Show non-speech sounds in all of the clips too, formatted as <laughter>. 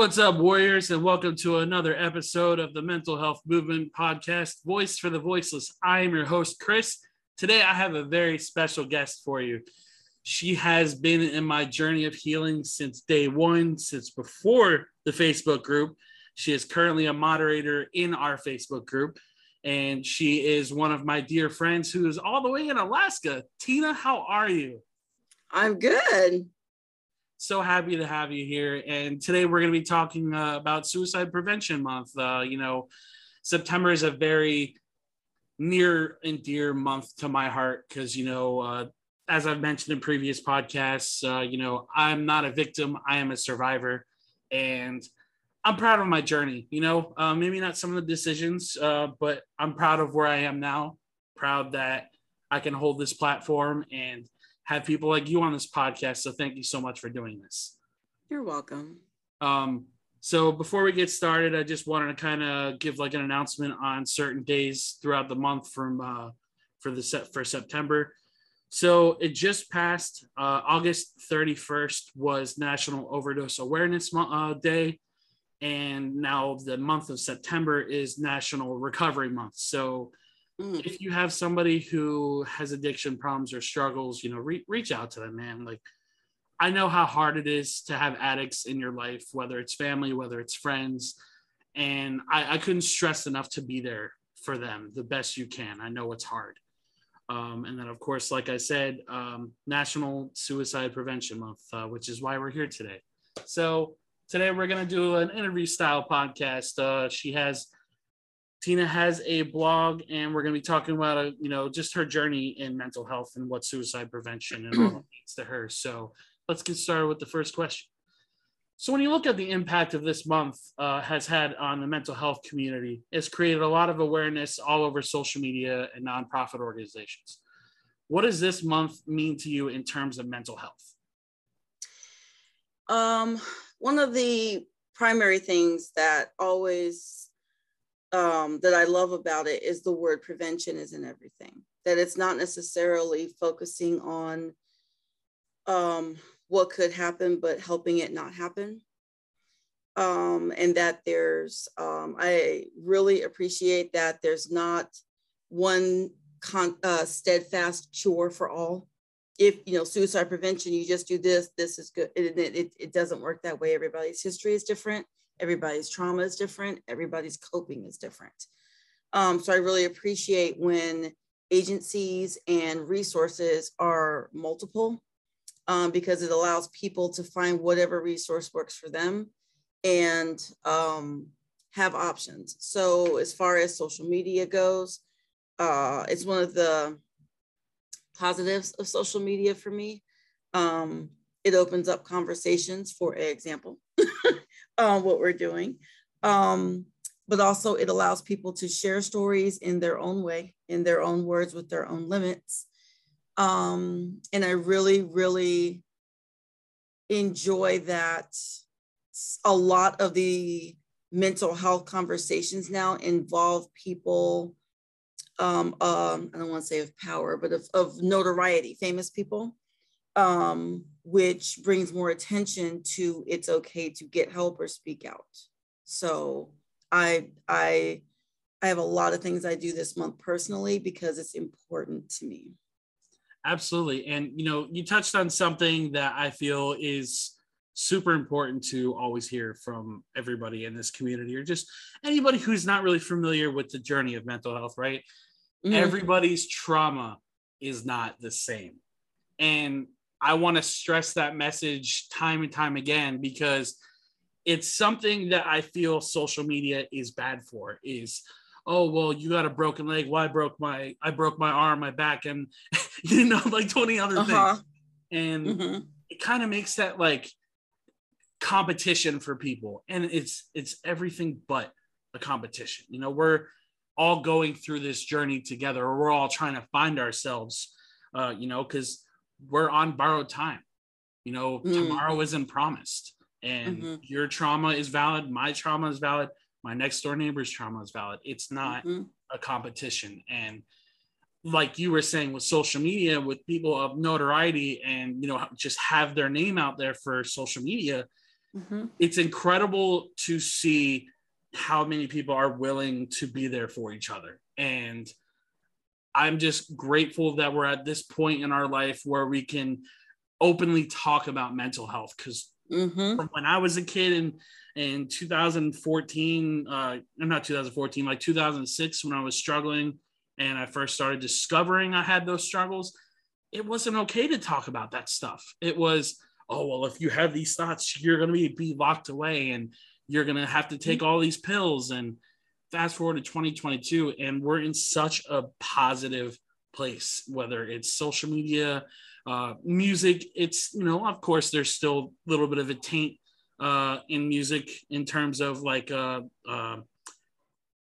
What's up, Warriors, and welcome to another episode of the Mental Health Movement Podcast, Voice for the Voiceless. I am your host, Chris. Today, I have a very special guest for you. She has been in my journey of healing since day one, since before the Facebook group. She is currently a moderator in our Facebook group, and she is one of my dear friends who is all the way in Alaska. Tina, how are you? I'm good so happy to have you here. And today we're going to be talking uh, about Suicide Prevention Month. Uh, you know, September is a very near and dear month to my heart because, you know, uh, as I've mentioned in previous podcasts, uh, you know, I'm not a victim, I am a survivor. And I'm proud of my journey, you know, uh, maybe not some of the decisions, uh, but I'm proud of where I am now, proud that I can hold this platform and have people like you on this podcast. So thank you so much for doing this. You're welcome. Um, so before we get started, I just wanted to kind of give like an announcement on certain days throughout the month from uh, for the set for September. So it just passed uh, August 31st was National Overdose Awareness uh, Day, and now the month of September is National Recovery Month. So mm. if you have somebody who has addiction problems or struggles, you know, re- reach out to them, man. Like, I know how hard it is to have addicts in your life, whether it's family, whether it's friends. And I, I couldn't stress enough to be there for them the best you can. I know it's hard. Um, and then, of course, like I said, um, National Suicide Prevention Month, uh, which is why we're here today. So, today we're going to do an interview style podcast. Uh, she has Tina has a blog, and we're going to be talking about, a, uh, you know, just her journey in mental health and what suicide prevention and all that <clears throat> means to her. So let's get started with the first question. So when you look at the impact of this month uh, has had on the mental health community, it's created a lot of awareness all over social media and nonprofit organizations. What does this month mean to you in terms of mental health? Um, one of the primary things that always um, that I love about it is the word prevention is in everything. That it's not necessarily focusing on um, what could happen, but helping it not happen. Um, and that there's, um, I really appreciate that there's not one con- uh, steadfast cure for all. If you know suicide prevention, you just do this. This is good. It, it, it doesn't work that way. Everybody's history is different everybody's trauma is different, everybody's coping is different. Um, so I really appreciate when agencies and resources are multiple um, because it allows people to find whatever resource works for them and um, have options. So as far as social media goes, uh, it's one of the positives of social media for me. Um, it opens up conversations, for example. <laughs> uh, what we're doing. Um, but also it allows people to share stories in their own way, in their own words, with their own limits. Um, and I really, really enjoy that a lot of the mental health conversations now involve people um, um, I don't want to say of power, but of, of notoriety, famous people um, which brings more attention to it's okay to get help or speak out. So I I I have a lot of things I do this month personally because it's important to me. Absolutely. And you know, you touched on something that I feel is super important to always hear from everybody in this community or just anybody who's not really familiar with the journey of mental health, right? Mm-hmm. Everybody's trauma is not the same. And I want to stress that message time and time again because it's something that I feel social media is bad for is oh well you got a broken leg well I broke my I broke my arm my back and <laughs> you know like 20 other uh-huh. things and Mhm. it kind of makes that like competition for people and it's it's everything but a competition you know we're all going through this journey together or we're all trying to find ourselves uh you know because we're on borrowed time you know Mm. tomorrow isn't promised and Mhm. your trauma is valid my trauma is valid my next door neighbor's trauma is valid it's not Mhm. a competition and like you were saying with social media with people of notoriety and you know just have their name out there for social media Mhm. it's incredible to see how many people are willing to be there for each other and i'm just grateful that we're at this point in our life where we can openly talk about mental health because Mhm. from when I was a kid in in 2014, uh, I'm not 2014, like 2006, when I was struggling and I first started discovering I had those struggles, it wasn't okay to talk about that stuff. It was, oh well, if you have these thoughts, you're gonna be be locked away and you're gonna have to take all these pills. And fast forward to 2022, and we're in such a positive place, whether it's social media, uh, music it's you know of course there's still a little bit of a taint uh, in music in terms of like uh, uh,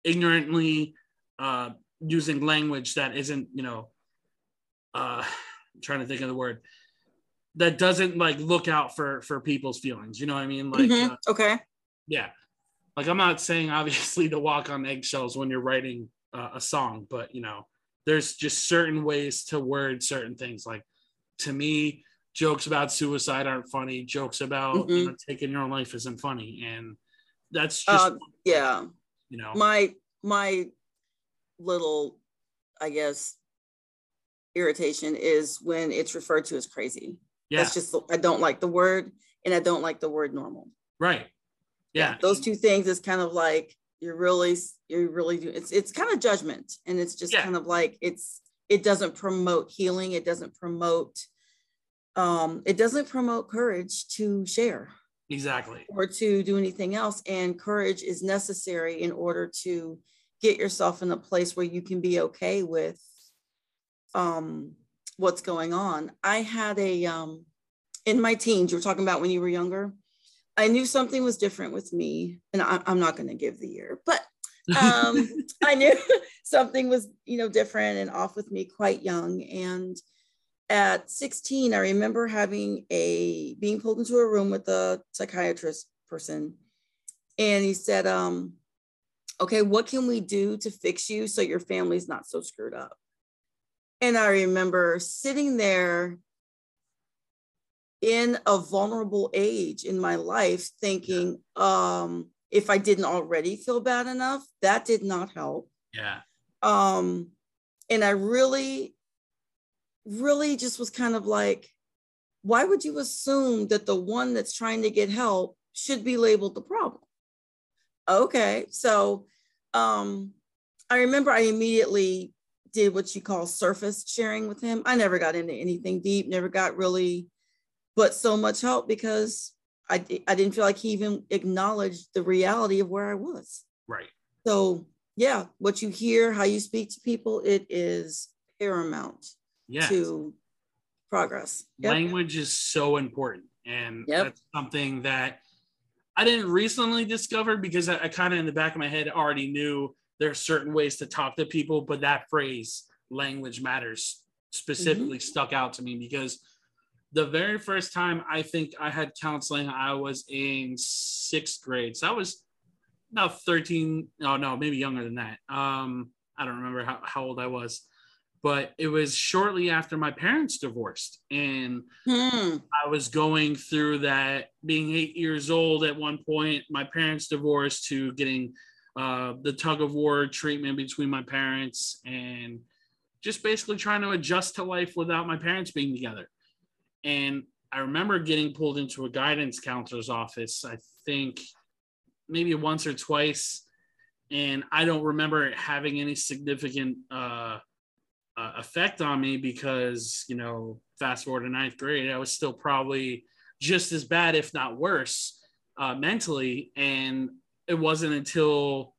ignorantly uh, using language that isn't you know uh, I'm trying to think of the word that doesn't like look out for for people's feelings you know what i mean like Mhm. uh, okay. yeah like i'm not saying obviously <laughs> to walk on eggshells when you're writing uh, a song but you know there's just certain ways to word certain things. Like to me jokes about suicide aren't funny. Jokes about you know, taking your own life isn't funny. And that's just Uh, yeah. you know. My my little i guess irritation is when it's referred to as crazy. Yeah. that's just i don't like the word and i don't like the word normal. Right yeah those two things is kind of like you're really you're really doing it's it's kind of judgment and it's just Yeah. kind of like it's it doesn't promote healing it doesn't promote um it doesn't promote courage to share exactly or to do anything else. And courage is necessary in order to get yourself in a place where you can be okay with um, what's going on. I had a, um, in my teens, you were talking about when you were younger, I knew something was different with me. And I, I'm not going to give the year, but <laughs> um, I knew <laughs> something was, you know, different and off with me quite young. And at 16, I remember having a being pulled into a room with a psychiatrist person. And he said, um, okay, what can we do to fix you so your family's not so screwed up? And I remember sitting there in a vulnerable age in my life thinking, um, if I didn't already feel bad enough, that did not help. yeah Um, and I really, really just was kind of like, why would you assume that the one that's trying to get help should be labeled the problem? Okay, so um, I remember I immediately did what you call surface sharing with him. I never got into anything deep, never got really, but so much help because I, I didn't feel like he even acknowledged the reality of where I was. right So yeah, what you hear, how you speak to people, it is paramount yeah to progress. Yep. language is so important and Yep. that's something that i didn't recently discover because i, I kind of in the back of my head already knew there are certain ways to talk to people but that phrase language matters specifically mm-hmm. stuck out to me because the very first time i think i had counseling i was in sixth grade so i was about 13 oh no maybe younger than that um i don't remember how, how old i was but it was shortly after my parents divorced and Hmm. I was going through that being eight years old at one point, my parents divorced to getting uh, the tug of war treatment between my parents and just basically trying to adjust to life without my parents being together. And I remember getting pulled into a guidance counselor's office, I think maybe once or twice. And I don't remember it having any significant uh, uh, effect on me because you know fast forward to ninth grade i was still probably just as bad if not worse uh, mentally and it wasn't until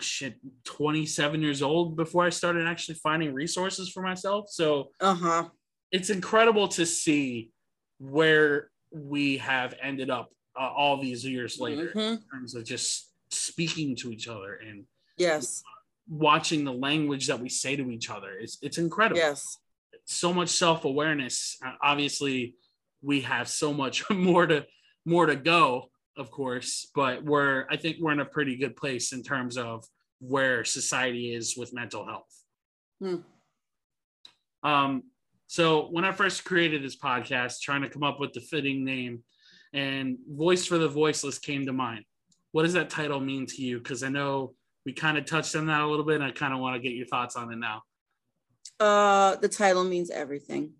shit 27 years old before i started actually finding resources for myself so Uh-huh. It's incredible to see where we have ended up uh, all these years later Mhm. in terms of just speaking to each other and Yes. watching the language that we say to each other. It's it's incredible. Yes. So much self awareness. Obviously, we have so much <laughs> more to more to go, of course, but we're I think we're in a pretty good place in terms of where society is with mental health. Hmm. Um, so when I first created this podcast, trying to come up with the fitting name, and Voice for the Voiceless came to mind. What does that title mean to you? Because I know we kind of touched on that a little bit, and I kind of want to get your thoughts on it now. Uh, the title means everything.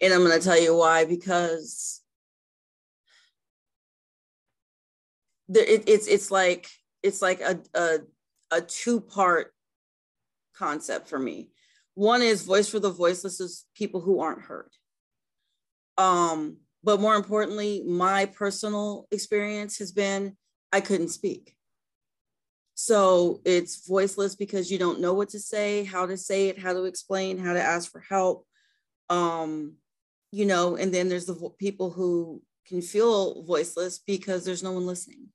And I'm going to tell you why because it, it's it's like it's like a a, a two part concept for me. One is voice for the voiceless is people who aren't heard. Um, but more importantly, my personal experience has been I couldn't speak. So it's voiceless because you don't know what to say, how to say it, how to explain, how to ask for help. Um, you know, and then there's the vo- people who can feel voiceless because there's no one listening.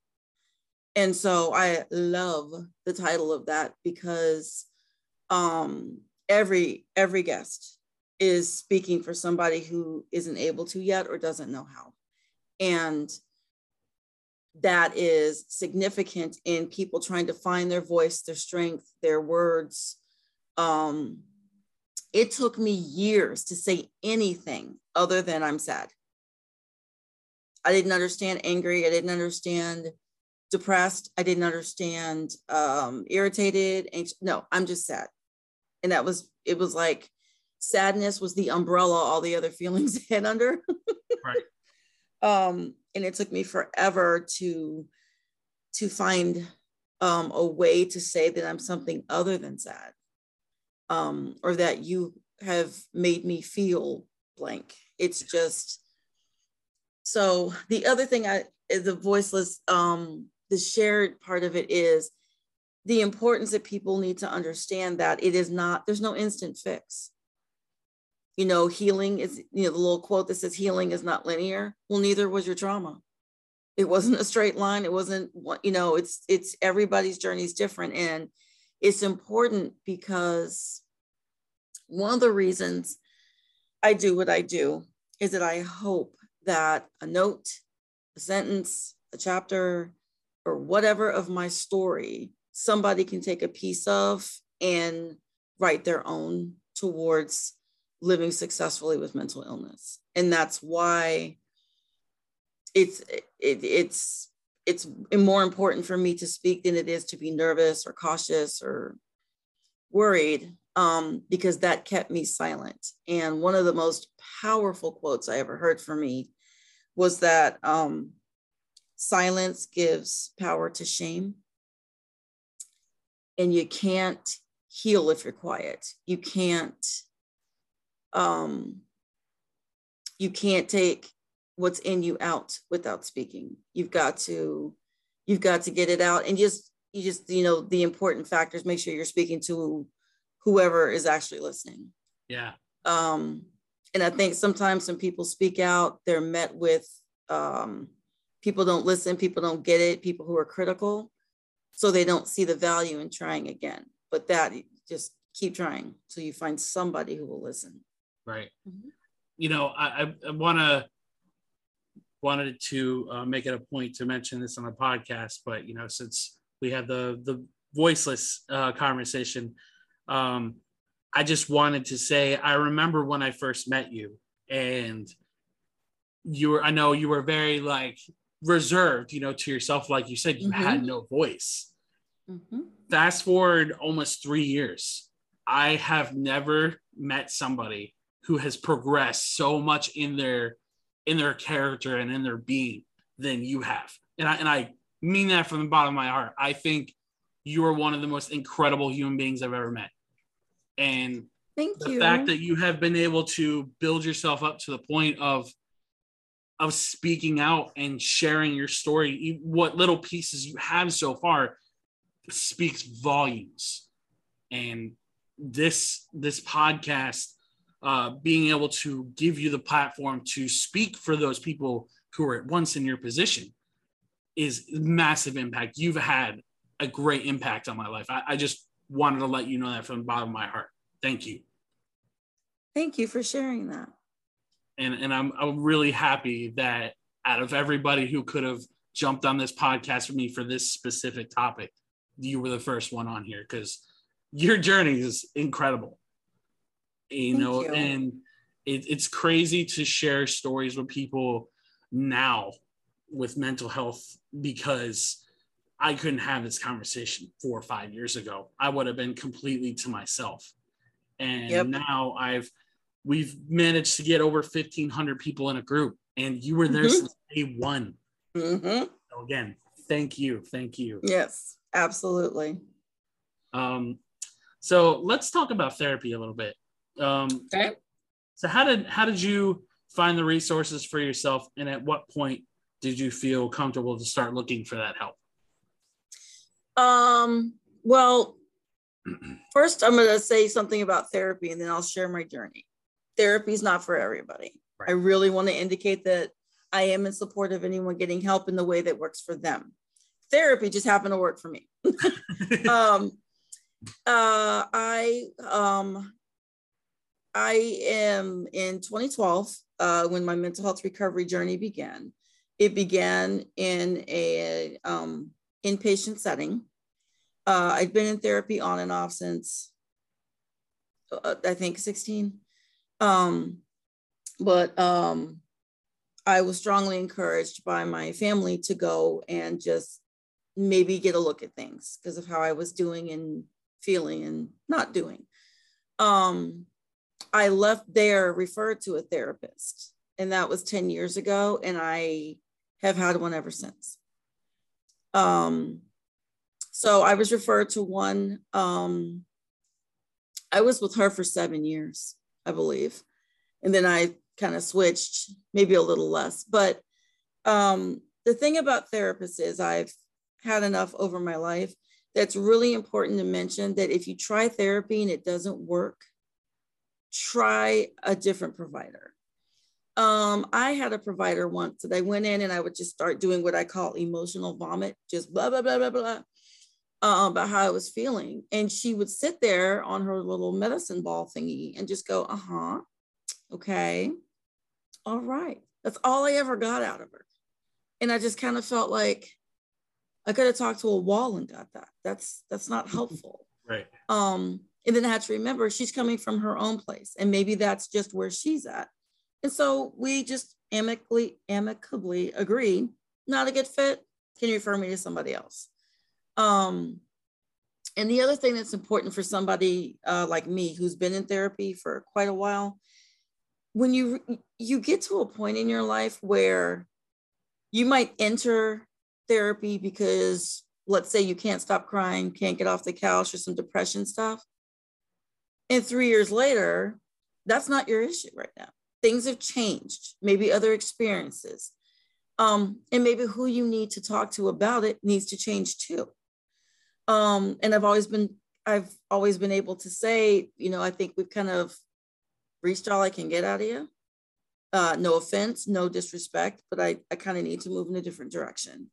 And so I love the title of that because um, every every guest is speaking for somebody who isn't able to yet or doesn't know how. And that is significant in people trying to find their voice, their strength, their words. Um, it took me years to say anything other than I'm sad. I didn't understand angry. I didn't understand depressed. I didn't understand um, irritated. Anxious. No, I'm just sad. And that was, it was like sadness was the umbrella all the other feelings <laughs> hid under. Right. um, and it took me forever to to find um, a way to say that I'm something other than sad, um, or that you have made me feel blank. It's just so. The other thing I the voiceless. Um, the shared part of it is the importance that people need to understand that it is not. There's no instant fix you know, healing is, you know, the little quote that says healing is not linear. Well, neither was your trauma. It wasn't a straight line. It wasn't you know, it's, it's everybody's journey is different. And it's important because one of the reasons I do what I do is that I hope that a note, a sentence, a chapter, or whatever of my story, somebody can take a piece of and write their own towards living successfully with mental illness. And that's why it's it, it's it's more important for me to speak than it is to be nervous or cautious or worried um, because that kept me silent. And one of the most powerful quotes i ever heard from me was that um, silence gives power to shame and you can't heal if you're quiet you can't um, you can't take what's in you out without speaking. You've got to, you've got to get it out and just, you just, you know, the important factors, make sure you're speaking to whoever is actually listening. Yeah. Um, and I think sometimes when people speak out, they're met with um, people don't listen, people don't get it, people who are critical. So they don't see the value in trying again. But that just keep trying till you find somebody who will listen. Right. Mhm. You know, I, I, I want to wanted to uh, make it a point to mention this on the podcast, but you know, since we had the the voiceless uh, conversation, um, I just wanted to say I remember when I first met you, and you were I know you were very like reserved, you know, to yourself, like you said, you had no voice. Mhm. Fast forward almost three years, I have never met somebody who has progressed so much in their in their character and in their being than you have. And I and I mean that from the bottom of my heart. I think you are one of the most incredible human beings I've ever met. And Thank the you. fact that you have been able to build yourself up to the point of of speaking out and sharing your story, what little pieces you have so far speaks volumes. And this this podcast uh, being able to give you the platform to speak for those people who are at once in your position is massive impact. You've had a great impact on my life. I, I just wanted to let you know that from the bottom of my heart. Thank you. Thank you for sharing that. And and I'm I'm really happy that out of everybody who could have jumped on this podcast with me for this specific topic, you were the first one on here because your journey is incredible. You Thank know, you. and it, it's crazy to share stories with people now with mental health because I couldn't have this conversation four or five years ago. I would have been completely to myself. And yep. now I've we've managed to get over 1500 people in a group and you were there mm-hmm. since day one. Mm-hmm. So again, thank you. Thank you. Yes, absolutely. Um, so let's talk about therapy a little bit. Um, okay. So how did how did you find the resources for yourself, and at what point did you feel comfortable to start looking for that help? Um. Well, <clears throat> first I'm going to say something about therapy, and then I'll share my journey. Therapy is not for everybody. Right. I really want to indicate that I am in support of anyone getting help in the way that works for them. Therapy just happened to work for me. <laughs> um, uh, I um, I am in 2012 uh, when my mental health recovery journey began. It began in a um, inpatient setting. Uh, I'd been in therapy on and off since uh, I think 16. Um, but um, I was strongly encouraged by my family to go and just maybe get a look at things because of how I was doing and feeling and not doing. Um, I left there referred to a therapist, and that was 10 years ago, and I have had one ever since. Um, so I was referred to one. Um, I was with her for seven years, I believe. And then I kind of switched, maybe a little less. But um, the thing about therapists is I've had enough over my life that's really important to mention that if you try therapy and it doesn't work, try a different provider. Um, I had a provider once that I went in and I would just start doing what I call emotional vomit, just blah, blah, blah, blah, blah, uh, about how I was feeling. And she would sit there on her little medicine ball thingy and just go, uh huh, okay, all right. That's all I ever got out of her. And I just kind of felt like I could have talked to a wall and got that. That's that's not helpful. Right. Um, and then I had to remember she's coming from her own place, and maybe that's just where she's at. And so we just amicably amicably agreed, not a good fit. Can you refer me to somebody else? Um, and the other thing that's important for somebody uh, like me who's been in therapy for quite a while, when you you get to a point in your life where you might enter therapy because let's say you can't stop crying, can't get off the couch or some depression stuff. And three years later, that's not your issue right now. Things have changed, maybe other experiences. Um, and maybe who you need to talk to about it needs to change too. Um, and I've always been, I've always been able to say, you know, I think we've kind of reached all I can get out of you. Uh, no offense, no disrespect, but I, I kind of need to move in a different direction.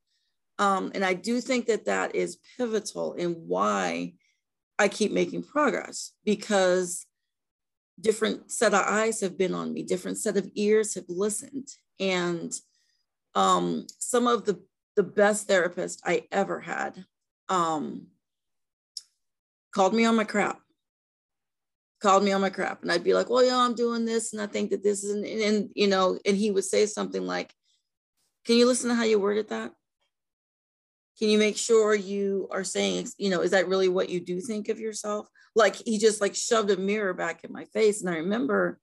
Um, and I do think that that is pivotal in why I keep making progress because different set of eyes have been on me, different set of ears have listened. And um, some of the, the best therapists I ever had um, called me on my crap called me on my crap and I'd be like, well, yeah, I'm doing this. And I think that this is, and, and, you know, and he would say something like, can you listen to how you worded that? Can you make sure you are saying, you know, is that really what you do think of yourself? Like he just like shoved a mirror back in my face. And I remember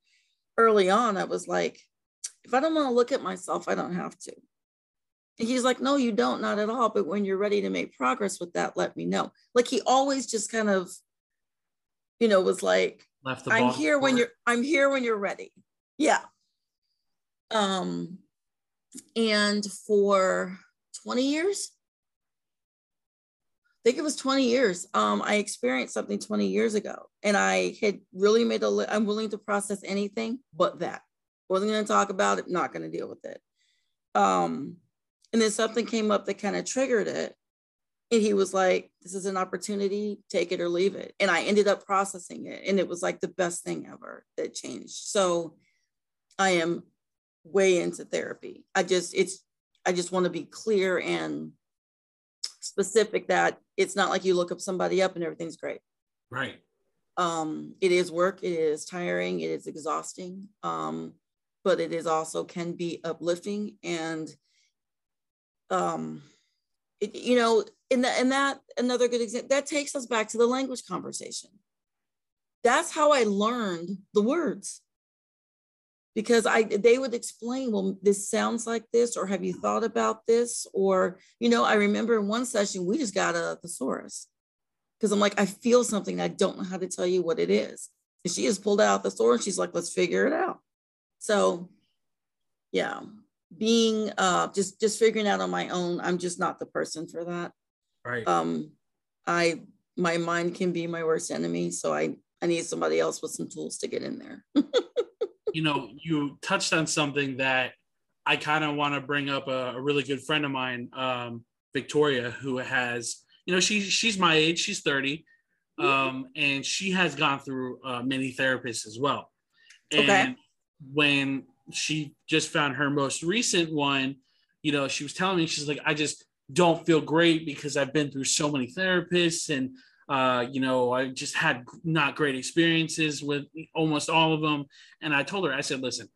early on, I was like, if I don't want to look at myself, I don't have to. And he's like, no, you don't, not at all. But when you're ready to make progress with that, let me know. Like he always just kind of, you know, was like, I'm here when you're I'm here when you're ready. Yeah. Um and for 20 years I think it was 20 years. Um, I experienced something 20 years ago, and I had really made a. Li- I'm willing to process anything but that. Wasn't going to talk about it. Not going to deal with it. Um, and then something came up that kind of triggered it, and he was like, "This is an opportunity. Take it or leave it." And I ended up processing it, and it was like the best thing ever that changed. So, I am way into therapy. I just it's I just want to be clear and specific that it's not like you look up somebody up and everything's great. Right. Um, it is work, it is tiring, it is exhausting, um, but it is also can be uplifting and um, it, you know, in that and that another good example that takes us back to the language conversation. That's how I learned the words because I they would explain, well, this sounds like this, or have you thought about this? Or, you know, I remember in one session we just got a thesaurus because I'm like, I feel something, I don't know how to tell you what it is. And she just pulled out the thesaurus, she's like, let's figure it out. So yeah, being uh just just figuring out on my own, I'm just not the person for that. Right. Um, I my mind can be my worst enemy. So I I need somebody else with some tools to get in there. <laughs> you know, you touched on something that I kind of want to bring up a, a, really good friend of mine, um, Victoria, who has, you know, she she's my age, she's 30, mm-hmm. um, and she has gone through uh, many therapists as well. And okay. when she just found her most recent one, you know, she was telling me, she's like, I just don't feel great because I've been through so many therapists and uh, you know, I just had not great experiences with almost all of them. And I told her, I said, listen,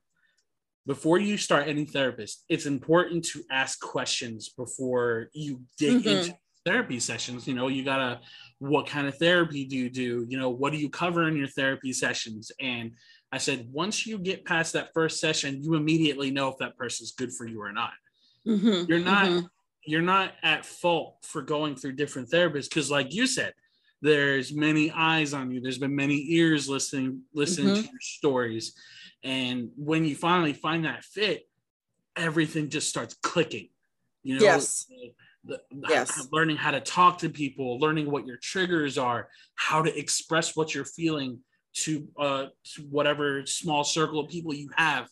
before you start any therapist, it's important to ask questions before you dig mm-hmm. into therapy sessions. You know, you gotta, what kind of therapy do you do? You know, what do you cover in your therapy sessions? And I said, once you get past that first session, you immediately know if that person's good for you or not. Mm-hmm. You're not. Mm-hmm. You're not at fault for going through different therapists because, like you said, there's many eyes on you there's been many ears listening listening mm-hmm. to your stories and when you finally find that fit everything just starts clicking you know yes. The, yes. learning how to talk to people learning what your triggers are how to express what you're feeling to uh to whatever small circle of people you have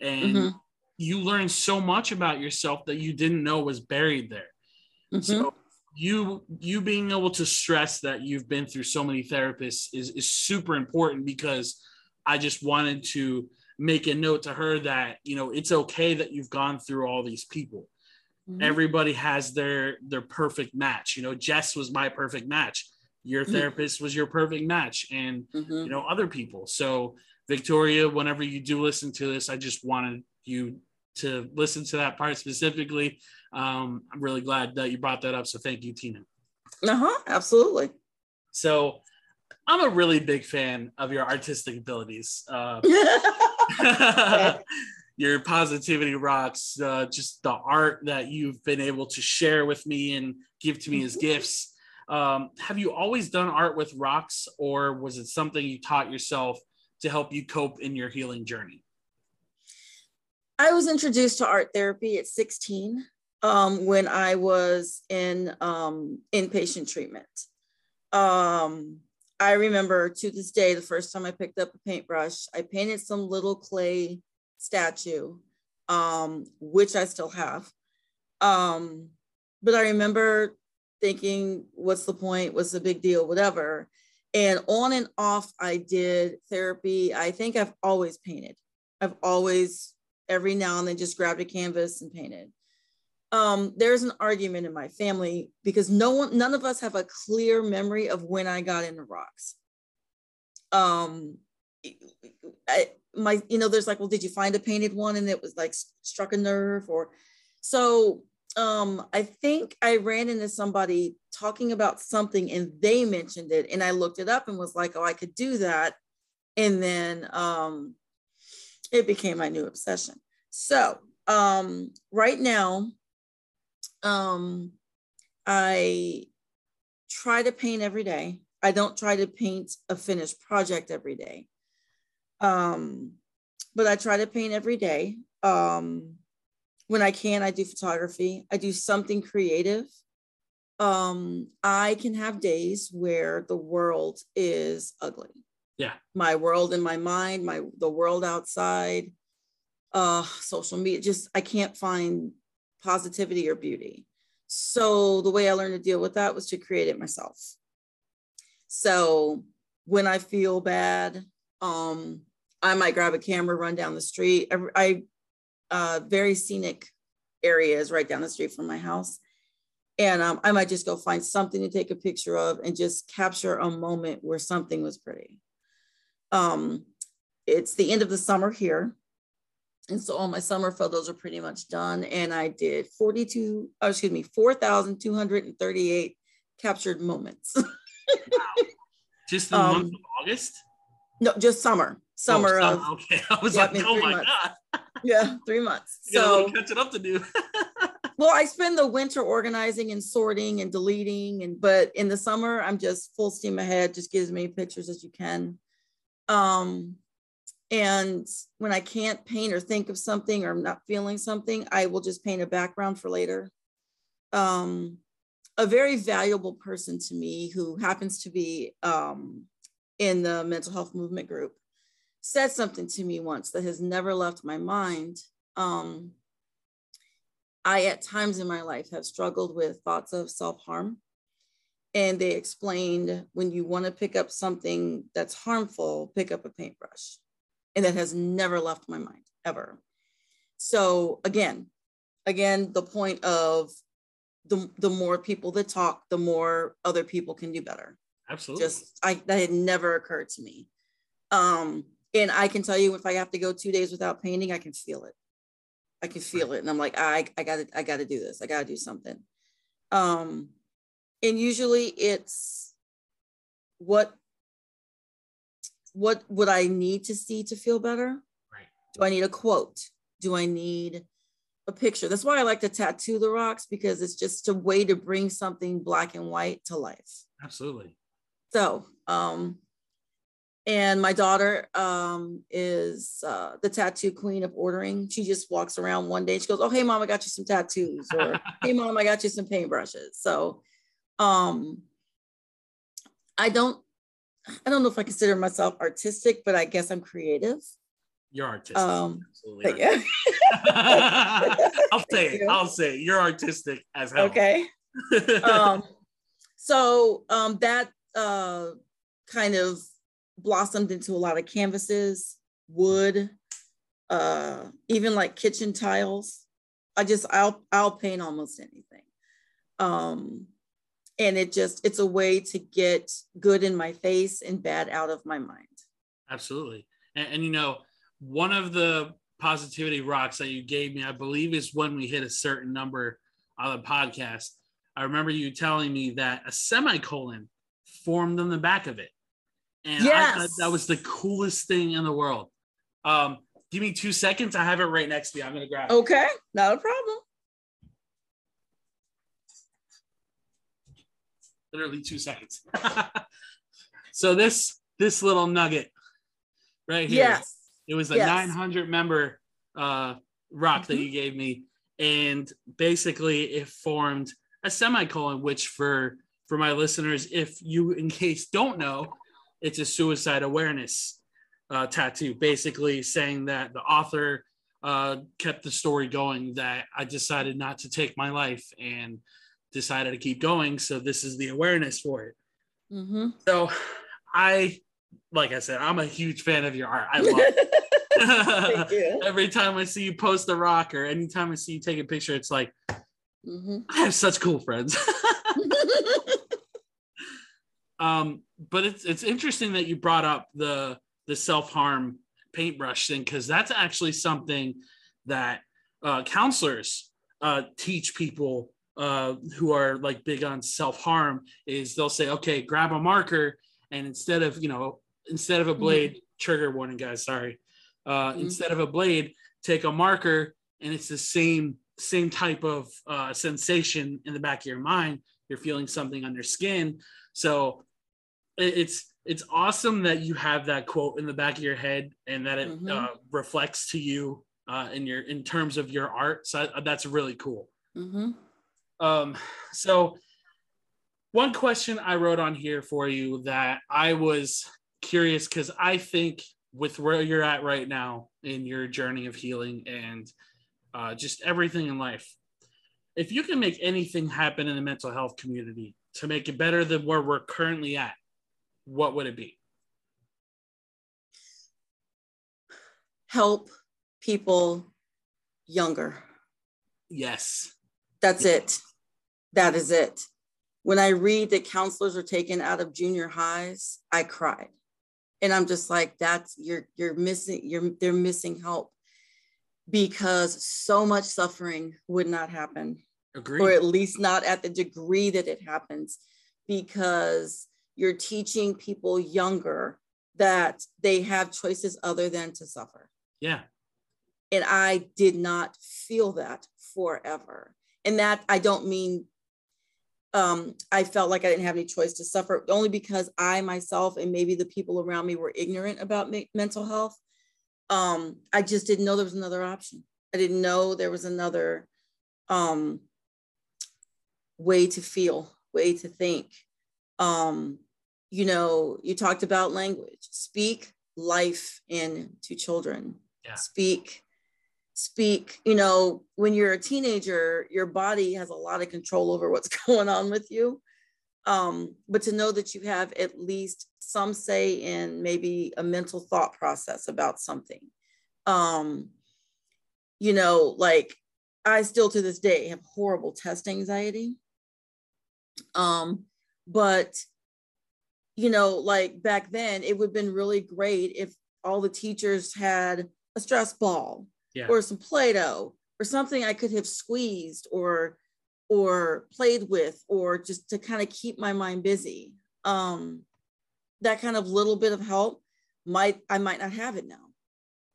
and mm-hmm. you learn so much about yourself that you didn't know was buried there mm-hmm. so you you being able to stress that you've been through so many therapists is is super important because I just wanted to make a note to her that you know it's okay that you've gone through all these people. Mm-hmm. Everybody has their their perfect match. You know, Jess was my perfect match. Your mm-hmm. therapist was your perfect match, and mm-hmm. you know other people. So Victoria, whenever you do listen to this, I just wanted you to listen to that part specifically. Um, I'm really glad that you brought that up. So thank you, Tina. Uh huh. Absolutely. So I'm a really big fan of your artistic abilities. Uh, <laughs> <laughs> your positivity rocks. Uh, just the art that you've been able to share with me and give to me as gifts. Um, have you always done art with rocks, or was it something you taught yourself to help you cope in your healing journey? I was introduced to art therapy at 16 um, when I was in um, inpatient treatment. Um, I remember to this day, the first time I picked up a paintbrush, I painted some little clay statue, um, which I still have. Um, but I remember thinking, what's the point? What's the big deal? Whatever. And on and off, I did therapy. I think I've always painted. I've always every now and then just grabbed a canvas and painted. Um, there's an argument in my family because no one, none of us have a clear memory of when I got into rocks. Um, I, my, you know, there's like, well, did you find a painted one and it was like struck a nerve or so? Um, I think I ran into somebody talking about something and they mentioned it, and I looked it up and was like, oh, I could do that. And then um, it became my new obsession. So um, right now, um, I try to paint every day. I don't try to paint a finished project every day. Um, but I try to paint every day. Um, when I can, I do photography. I do something creative. um, I can have days where the world is ugly. Yeah. My world in my mind, my the world outside, uh, social media, just I can't find positivity or beauty. So the way I learned to deal with that was to create it myself. So when I feel bad, um, I might grab a camera, run down the street. I, I uh, very scenic areas right down the street from my house. And um, I might just go find something to take a picture of and just capture a moment where something was pretty. Um, it's the end of the summer here. And so all my summer photos are pretty much done. And I did 42, oh, excuse me, 4,238 captured moments. <laughs> wow. Just the um, month of August? No, just summer. Summer oh, of. Okay. <laughs> I was yeah, like, oh my months. God. Yeah, three months. You so catching up to do. <laughs> well, I spend the winter organizing and sorting and deleting, and but in the summer, I'm just full steam ahead, just get as many pictures as you can. Um, and when I can't paint or think of something or I'm not feeling something, I will just paint a background for later. Um, a very valuable person to me who happens to be um, in the mental health movement group said something to me once that has never left my mind. Um, I, at times in my life, have struggled with thoughts of self harm. And they explained when you want to pick up something that's harmful, pick up a paintbrush and that has never left my mind ever. So again, again, the point of the the more people that talk, the more other people can do better. Absolutely. Just I that had never occurred to me. Um, and I can tell you if I have to go two days without painting, I can feel it. I can feel it. And I'm like, I, I gotta, I gotta do this. I gotta do something. Um, and usually it's what what would I need to see to feel better? Right. Do I need a quote? Do I need a picture? That's why I like to tattoo the rocks because it's just a way to bring something black and white to life. Absolutely. So, um, and my daughter um, is uh, the tattoo queen of ordering. She just walks around one day. She goes, "Oh, hey, mom, I got you some tattoos," or <laughs> "Hey, mom, I got you some paintbrushes." So, um, I don't I don't know if I consider myself artistic, but I guess I'm creative. You're artistic. Um, Absolutely. Yeah. <laughs> I'll say it. I'll say it. You're artistic as hell. Okay. <laughs> um, so um, that uh, kind of blossomed into a lot of canvases, wood, uh, even like kitchen tiles. I just I'll I'll paint almost anything. Um, and it just it's a way to get good in my face and bad out of my mind absolutely and, and, you know one of the positivity rocks that you gave me i believe is when we hit a certain number on the podcast i remember you telling me that a semicolon formed on the back of it and yes. I thought that was the coolest thing in the world um give me two seconds i have it right next to me i'm gonna grab it okay not a problem literally two seconds. <laughs> so this this little nugget right here. Yes. It was a yes. 900 member uh, rock mm-hmm. that you gave me, and basically it formed a semicolon, which for for my listeners, if you in case don't know, it's a suicide awareness uh, tattoo, basically saying that the author uh, kept the story going that I decided not to take my life and decided to keep going. So this is the awareness for it. Mm-hmm. So I, like I said, I'm a huge fan of your art. I love it. <laughs> <laughs> Every time I see you post a rock or anytime I see you take a picture, it's like, mm-hmm. I have such cool friends. <laughs> um, but it's it's interesting that you brought up the the self harm paintbrush thing because that's actually something that uh, counselors uh, teach people uh, who are like big on self harm is they'll say, okay, grab a marker and instead of you know instead of a mm-hmm. blade, mm-hmm. trigger warning, guys, sorry, uh, mm-hmm. instead of a blade, take a marker and it's the same same type of uh, sensation in the back of your mind. You're feeling something on your skin, so it's it's awesome that you have that quote in the back of your head and that it mm-hmm. uh, reflects to you uh, in your in terms of your art. So that's really cool. Mm-hmm. Um, so one question I wrote on here for you that I was curious because I think with where you're at right now in your journey of healing and uh, just everything in life, if you can make anything happen in the mental health community to make it better than where we're currently at, what would it be? Help people younger. Yes. That's it. That is it. When I read that counselors are taken out of junior highs, I cried. And I'm just like, that's you're you're missing, you're they're missing help because so much suffering would not happen. Agreed. Or at least not at the degree that it happens, because you're teaching people younger that they have choices other than to suffer. Yeah. And I did not feel that forever. And that I don't mean um, I felt like I didn't have any choice to suffer only because I myself and maybe the people around me were ignorant about me- mental health. Um, I just didn't know there was another option. I didn't know there was another um, way to feel, way to think. Um, you know, you talked about language. Speak life into children. Yeah. Speak speak you know when you're a teenager your body has a lot of control over what's <laughs> going on with you um, but to know that you have at least some say in maybe a mental thought process about something um, you know like i still to this day have horrible test anxiety um, but you know like back then it would have been really great if all the teachers had a stress ball yeah. or some play-doh or something I could have squeezed or or played with or just to kind of keep my mind busy. Um, that kind of little bit of help might I might not have it now.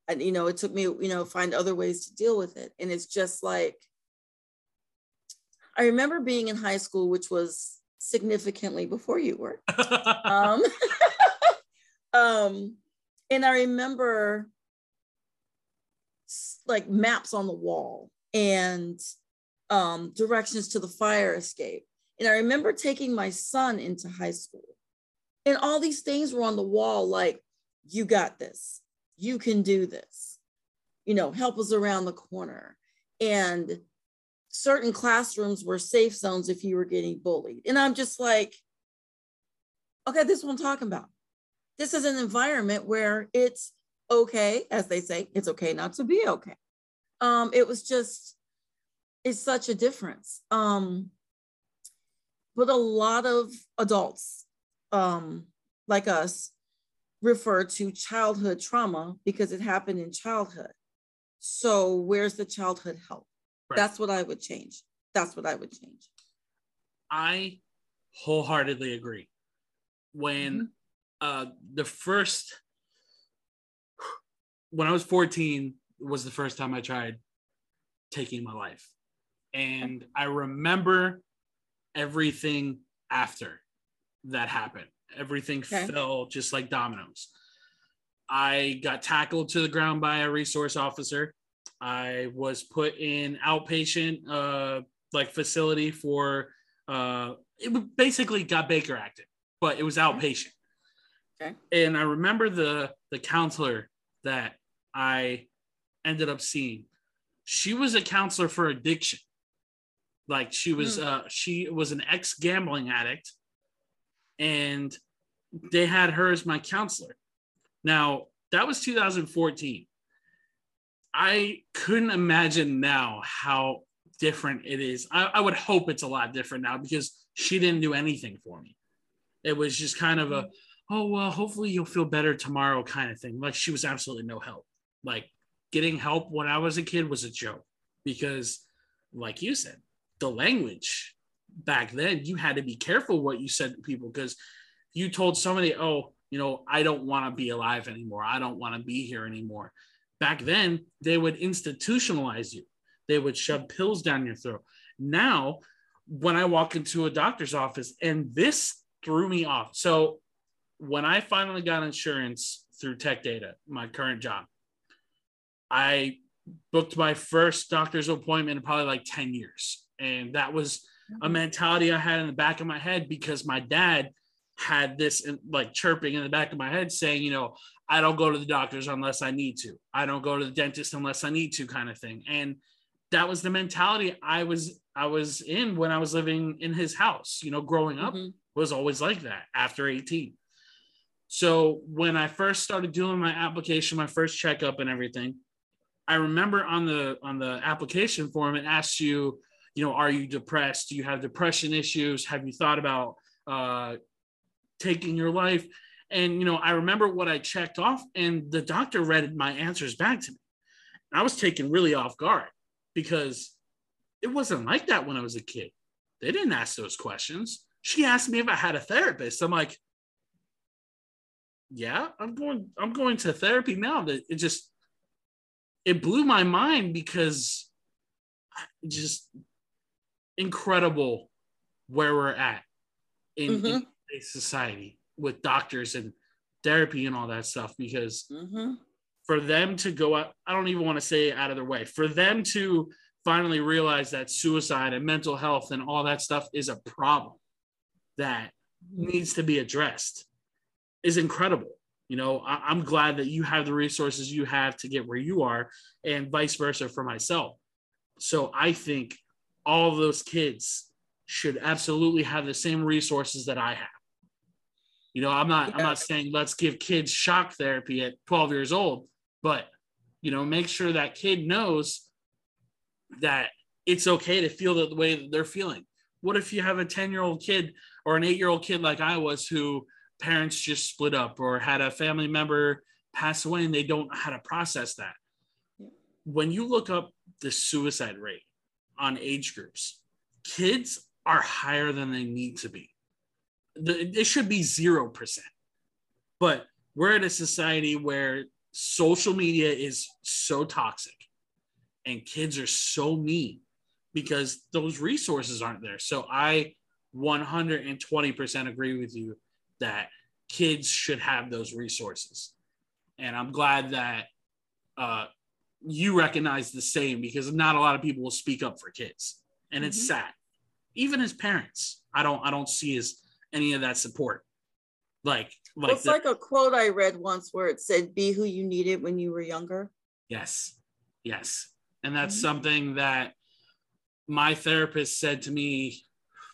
And you know, it took me, you know, find other ways to deal with it. And it's just like I remember being in high school, which was significantly before you were. <laughs> um, <laughs> um, and I remember like maps on the wall and um, directions to the fire escape. And I remember taking my son into high school, and all these things were on the wall like, you got this, you can do this, you know, help us around the corner. And certain classrooms were safe zones if you were getting bullied. And I'm just like, okay, this is what I'm talking about. This is an environment where it's okay, as they say, it's okay not to be okay. Um, it was just, it's such a difference. Um, but a lot of adults um, like us refer to childhood trauma because it happened in childhood. So where's the childhood help? Right. That's what I would change. That's what I would change. I wholeheartedly agree. When mm-hmm. uh, the first when I was 14 was the first time I tried taking my life. And I remember everything after that happened. Everything okay. fell just like dominoes. I got tackled to the ground by a resource officer. I was put in outpatient uh like facility for uh it basically got Baker acted, but it was outpatient. Okay. And I remember the the counselor that I ended up seeing. She was a counselor for addiction. Like she was mm. uh she was an ex gambling addict and they had her as my counselor. Now, that was 2014. I couldn't imagine now how different it is. I, I, would hope it's a lot different now because she didn't do anything for me. It was just kind of a, mm. oh, well, hopefully you'll feel better tomorrow kind of thing. Like she was absolutely no help like getting help when I was a kid was a joke because, like you said, the language back then, you had to be careful what you said to people because you told somebody, oh, you know, I don't want to be alive anymore. I don't want to be here anymore. Back then, they would institutionalize you, they would shove pills down your throat. Now, when I walk into a doctor's office, and this threw me off. So, when I finally got insurance through Tech Data, my current job, I booked my first doctor's appointment in probably like 10 years. And that was a mm-hmm. mentality I had in the back of my head because my dad had this like chirping in the back of my head saying, you know, I don't go to the doctors unless I need to. I don't go to the dentist unless I need to kind of thing. And that was the mentality I was I was in when I was living in his house. You know, growing up mm-hmm. was always like that after 18. So when I first started doing my application, my first checkup and everything, I remember on the on the application form it asks you, you know, are you depressed? Do you have depression issues? Have you thought about uh, taking your life? And you know, I remember what I checked off, and the doctor read my answers back to me. I was taken really off guard because it wasn't like that when I was a kid. They didn't ask those questions. She asked me if I had a therapist. I'm like, yeah, I'm going, I'm going to therapy now. That it just it blew my mind because just incredible where we're at in, mm-hmm. in society with doctors and therapy and all that stuff because mm-hmm for them to go out, I don't even want to say out of their way, for them to finally realize that suicide and mental health and all that stuff is a problem that needs to be addressed is incredible. You know, I, am glad that you have the resources you have to get where you are, and vice versa for myself. So I think all those kids should absolutely have the same resources that I have. You know, I'm not yeah. I'm not saying let's give kids shock therapy at 12 years old, but you know make sure that kid knows that it's okay to feel the way that they're feeling. What if you have a 10 year old kid or an 8 year old kid like i was who parents just split up or had a family member pass away and they don't know how to process that? When you look up the suicide rate on age groups kids are higher than they need to be it should be 0% but we're in a society where social media is so toxic and kids are so mean because those resources aren't there. So I 120% agree with you that kids should have those resources. And I'm glad that uh, you recognize the same because not a lot of people will speak up for kids. And mm-hmm. it's sad. Even as parents, I don't I don't see as any of that support. Like like it's the, like a quote I read once where it said, "Be who you needed when you were younger." Yes, yes, and that's mm-hmm. something that my therapist said to me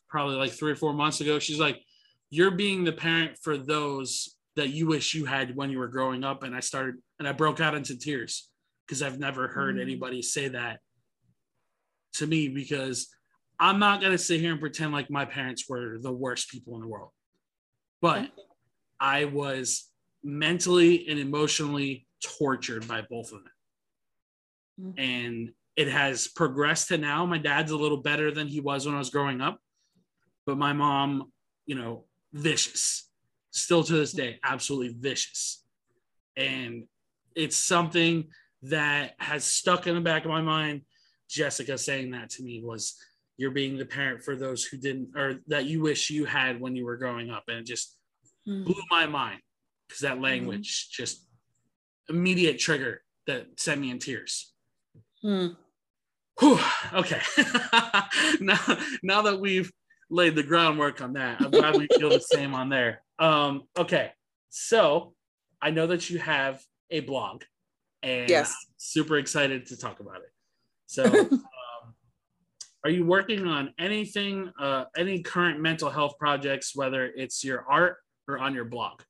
probably like three or four months ago. She's like, "You're being the parent for those that you wish you had when you were growing up." And I started, and I broke out into tears because I've never heard mm-hmm. anybody say that to me because I'm not going to sit here and pretend like my parents were the worst people in the world. But I was mentally and emotionally tortured by both of them. Mm-hmm. And it has progressed to now. My dad's a little better than he was when I was growing up, but my mom, you know, vicious, still to this day, absolutely vicious. And it's something that has stuck in the back of my mind. Jessica saying that to me was, You're being the parent for those who didn't, or that you wish you had when you were growing up. And it just mm. blew my mind because that language mm. just immediate trigger that sent me in tears. Mm. Whew, okay. <laughs> now, now that we've laid the groundwork on that, I'm glad we feel the same on there. Um, okay. So I know that you have a blog and yes. super excited to talk about it. So <laughs> are you working on anything, uh, any current mental health projects, whether it's your art or on your blog?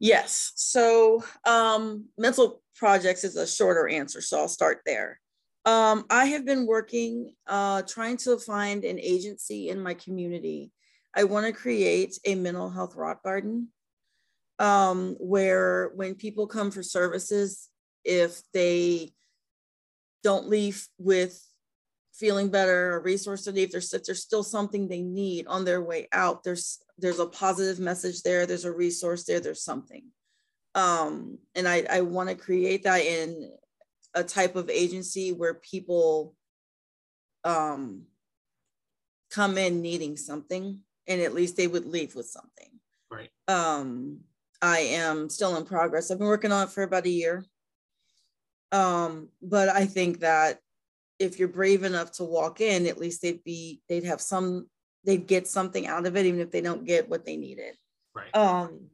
Yes. So um, mental projects is a shorter answer, so I'll start there. Um, I have been working, uh, trying to find an agency in my community. I want to create a mental health rock garden um, where when people come for services, if they don't leave with feeling better, a resource to if there's, there's still something they need on their way out, there's there's a positive message there, there's a resource there, there's something. Um, and I, I want to create that in a type of agency where people um, come in needing something and at least they would leave with something. Right. Um, I am still in progress. I've been working on it for about a year. Um, but I think that if you're brave enough to walk in, at least they'd be they'd have some they'd get something out of it, even if they don't get what they needed. Right. Um,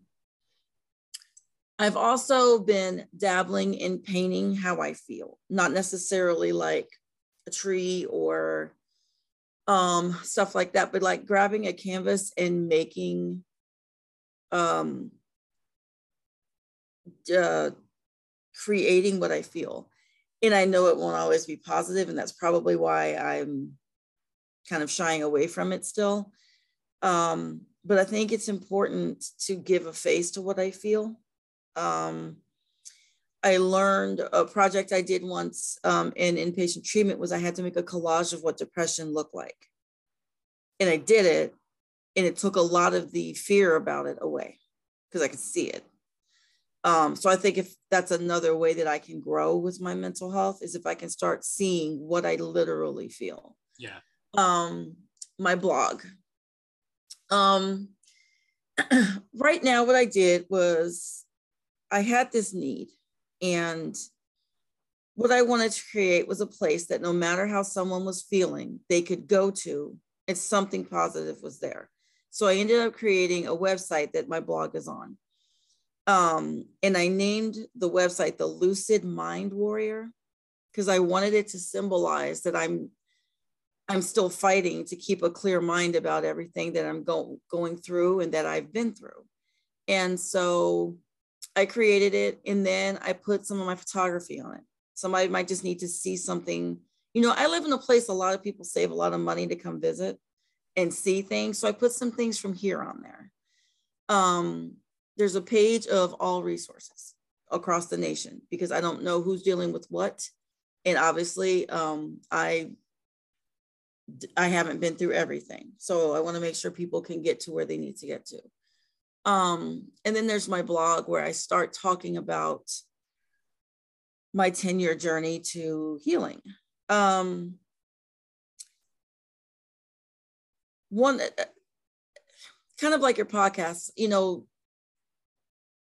I've also been dabbling in painting how I feel, not necessarily like a tree or um, stuff like that, but like grabbing a canvas and making um, uh, creating what I feel. And I know it won't always be positive, and that's probably why I'm kind of shying away from it still. Um, but I think it's important to give a face to what I feel. Um, I learned a project I did once um, in inpatient treatment was I had to make a collage of what depression looked like. And I did it, and it took a lot of the fear about it away because I could see it. Um, so I think if that's another way that I can grow with my mental health is if I can start seeing what I literally feel. Yeah. Um, my blog. Um, <clears throat> right now, what I did was I had this need, and what I wanted to create was a place that no matter how someone was feeling, they could go to and something positive was there. So I ended up creating a website that my blog is on. Um, and I named the website the Lucid Mind Warrior because I wanted it to symbolize that I'm I'm still fighting to keep a clear mind about everything that I'm go- going through and that I've been through. And so I created it and then I put some of my photography on it. Somebody might just need to see something. You know, I live in a place a lot of people save a lot of money to come visit and see things. So I put some things from here on there. Um, there's a page of all resources across the nation because I don't know who's dealing with what. And obviously, um, I I haven't been through everything. So I want to make sure people can get to where they need to get to. Um, and then there's my blog where I start talking about my 10 year journey to healing. Um, one, uh, kind of like your podcast, you know,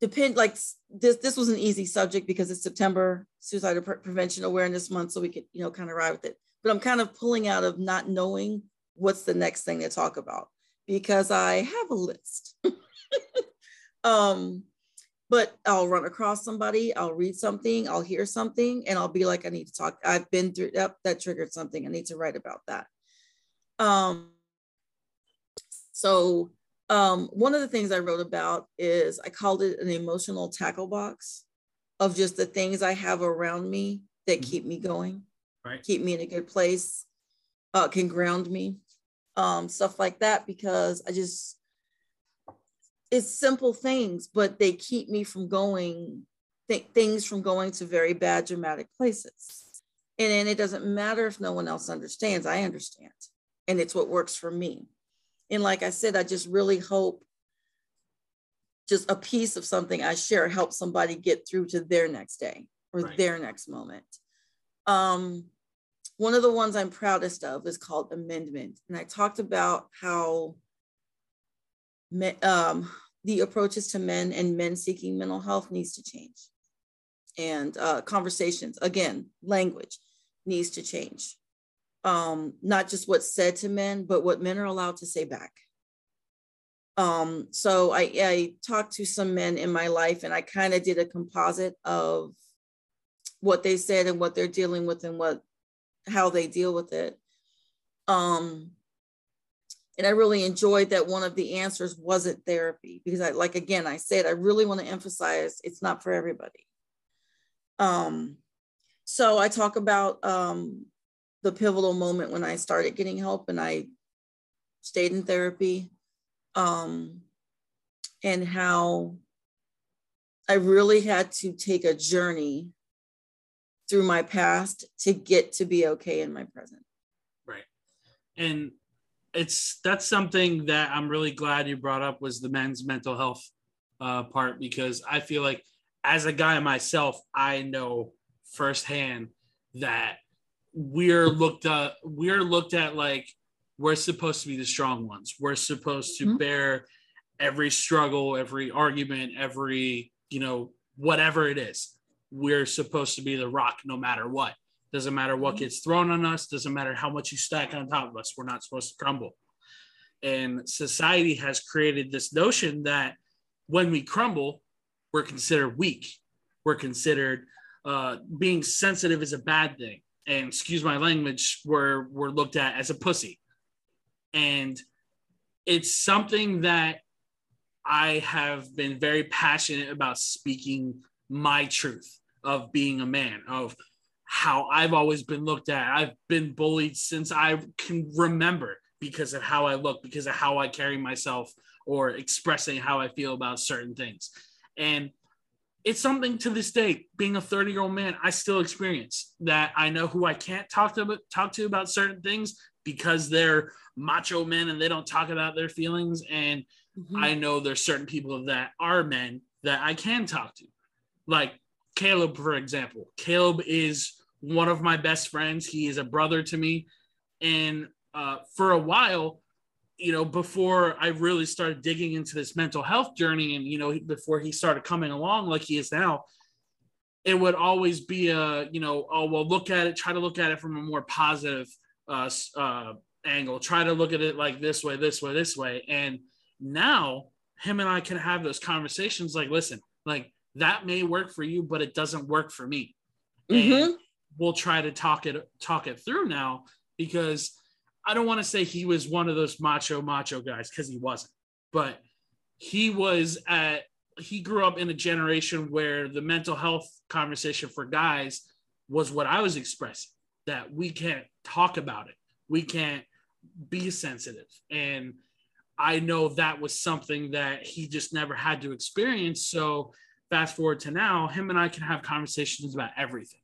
depend like this, this was an easy subject because it's September suicide Pre- prevention awareness month. So we could, you know, kind of ride with it, but I'm kind of pulling out of not knowing what's the next thing to talk about because I have a list. <laughs> um, but I'll run across somebody, I'll read something, I'll hear something, and I'll be like, I need to talk. I've been through that, that triggered something. I need to write about that. Um, so um, one of the things I wrote about is I called it an emotional tackle box of just the things I have around me that mm-hmm. keep me going, right. keep me in a good place, uh, can ground me, um, stuff like that, because I just it's simple things, but they keep me from going th- things from going to very bad dramatic places. And then it doesn't matter if no one else understands. I understand, and it's what works for me. And like I said, I just really hope just a piece of something I share helps somebody get through to their next day or right. their next moment. Um, one of the ones I'm proudest of is called Amendment. And I talked about how um, the approaches to men and men seeking mental health needs to change. And uh, conversations, again, language needs to change. Um, not just what's said to men, but what men are allowed to say back. Um, so I, I talked to some men in my life and I kind of did a composite of what they said and what they're dealing with and what how they deal with it. Um, and I really enjoyed that one of the answers wasn't therapy because I like again I said I really want to emphasize it's not for everybody. Um, so I talk about um, the pivotal moment when I started getting help and I stayed in therapy, um, and how I really had to take a journey through my past to get to be okay in my present. Right, and it's that's something that I'm really glad you brought up was the men's mental health uh, part because I feel like as a guy myself, I know firsthand that we're looked at we're looked at like we're supposed to be the strong ones. We're supposed to mm-hmm. bear every struggle, every argument, every you know whatever it is. We're supposed to be the rock no matter what. Doesn't matter what gets thrown on us, doesn't matter how much you stack on top of us, we're not supposed to crumble. And society has created this notion that when we crumble, we're considered weak. We're considered uh, being sensitive is a bad thing. And excuse my language, we're, we're looked at as a pussy. And it's something that I have been very passionate about speaking my truth of being a man, of how I've always been looked at. I've been bullied since I can remember because of how I look, because of how I carry myself, or expressing how I feel about certain things. And it's something to this day, being a 30 year old man, I still experience that I know who I can't talk to talk to about certain things because they're macho men and they don't talk about their feelings. And mm-hmm. I know there's certain people that are men that I can talk to. Like Caleb, for example. Caleb is one of my best friends. He is a brother to me. And uh, for a while, you know, before I really started digging into this mental health journey and, you know, before he started coming along like he is now, it would always be a, you know, oh, well, look at it, try to look at it from a more positive uh, uh, angle, try to look at it like this way, this way, this way. And now him and I can have those conversations like, listen, like that may work for you, but it doesn't work for me. Mm-hmm. And we'll try to talk it, talk it through now because I don't want to say he was one of those macho macho guys because he wasn't, but he was at he grew up in a generation where the mental health conversation for guys was what I was expressing that we can't talk about it. We can't be sensitive. And I know that was something that he just never had to experience. So fast forward to now, him and I can have conversations about everything.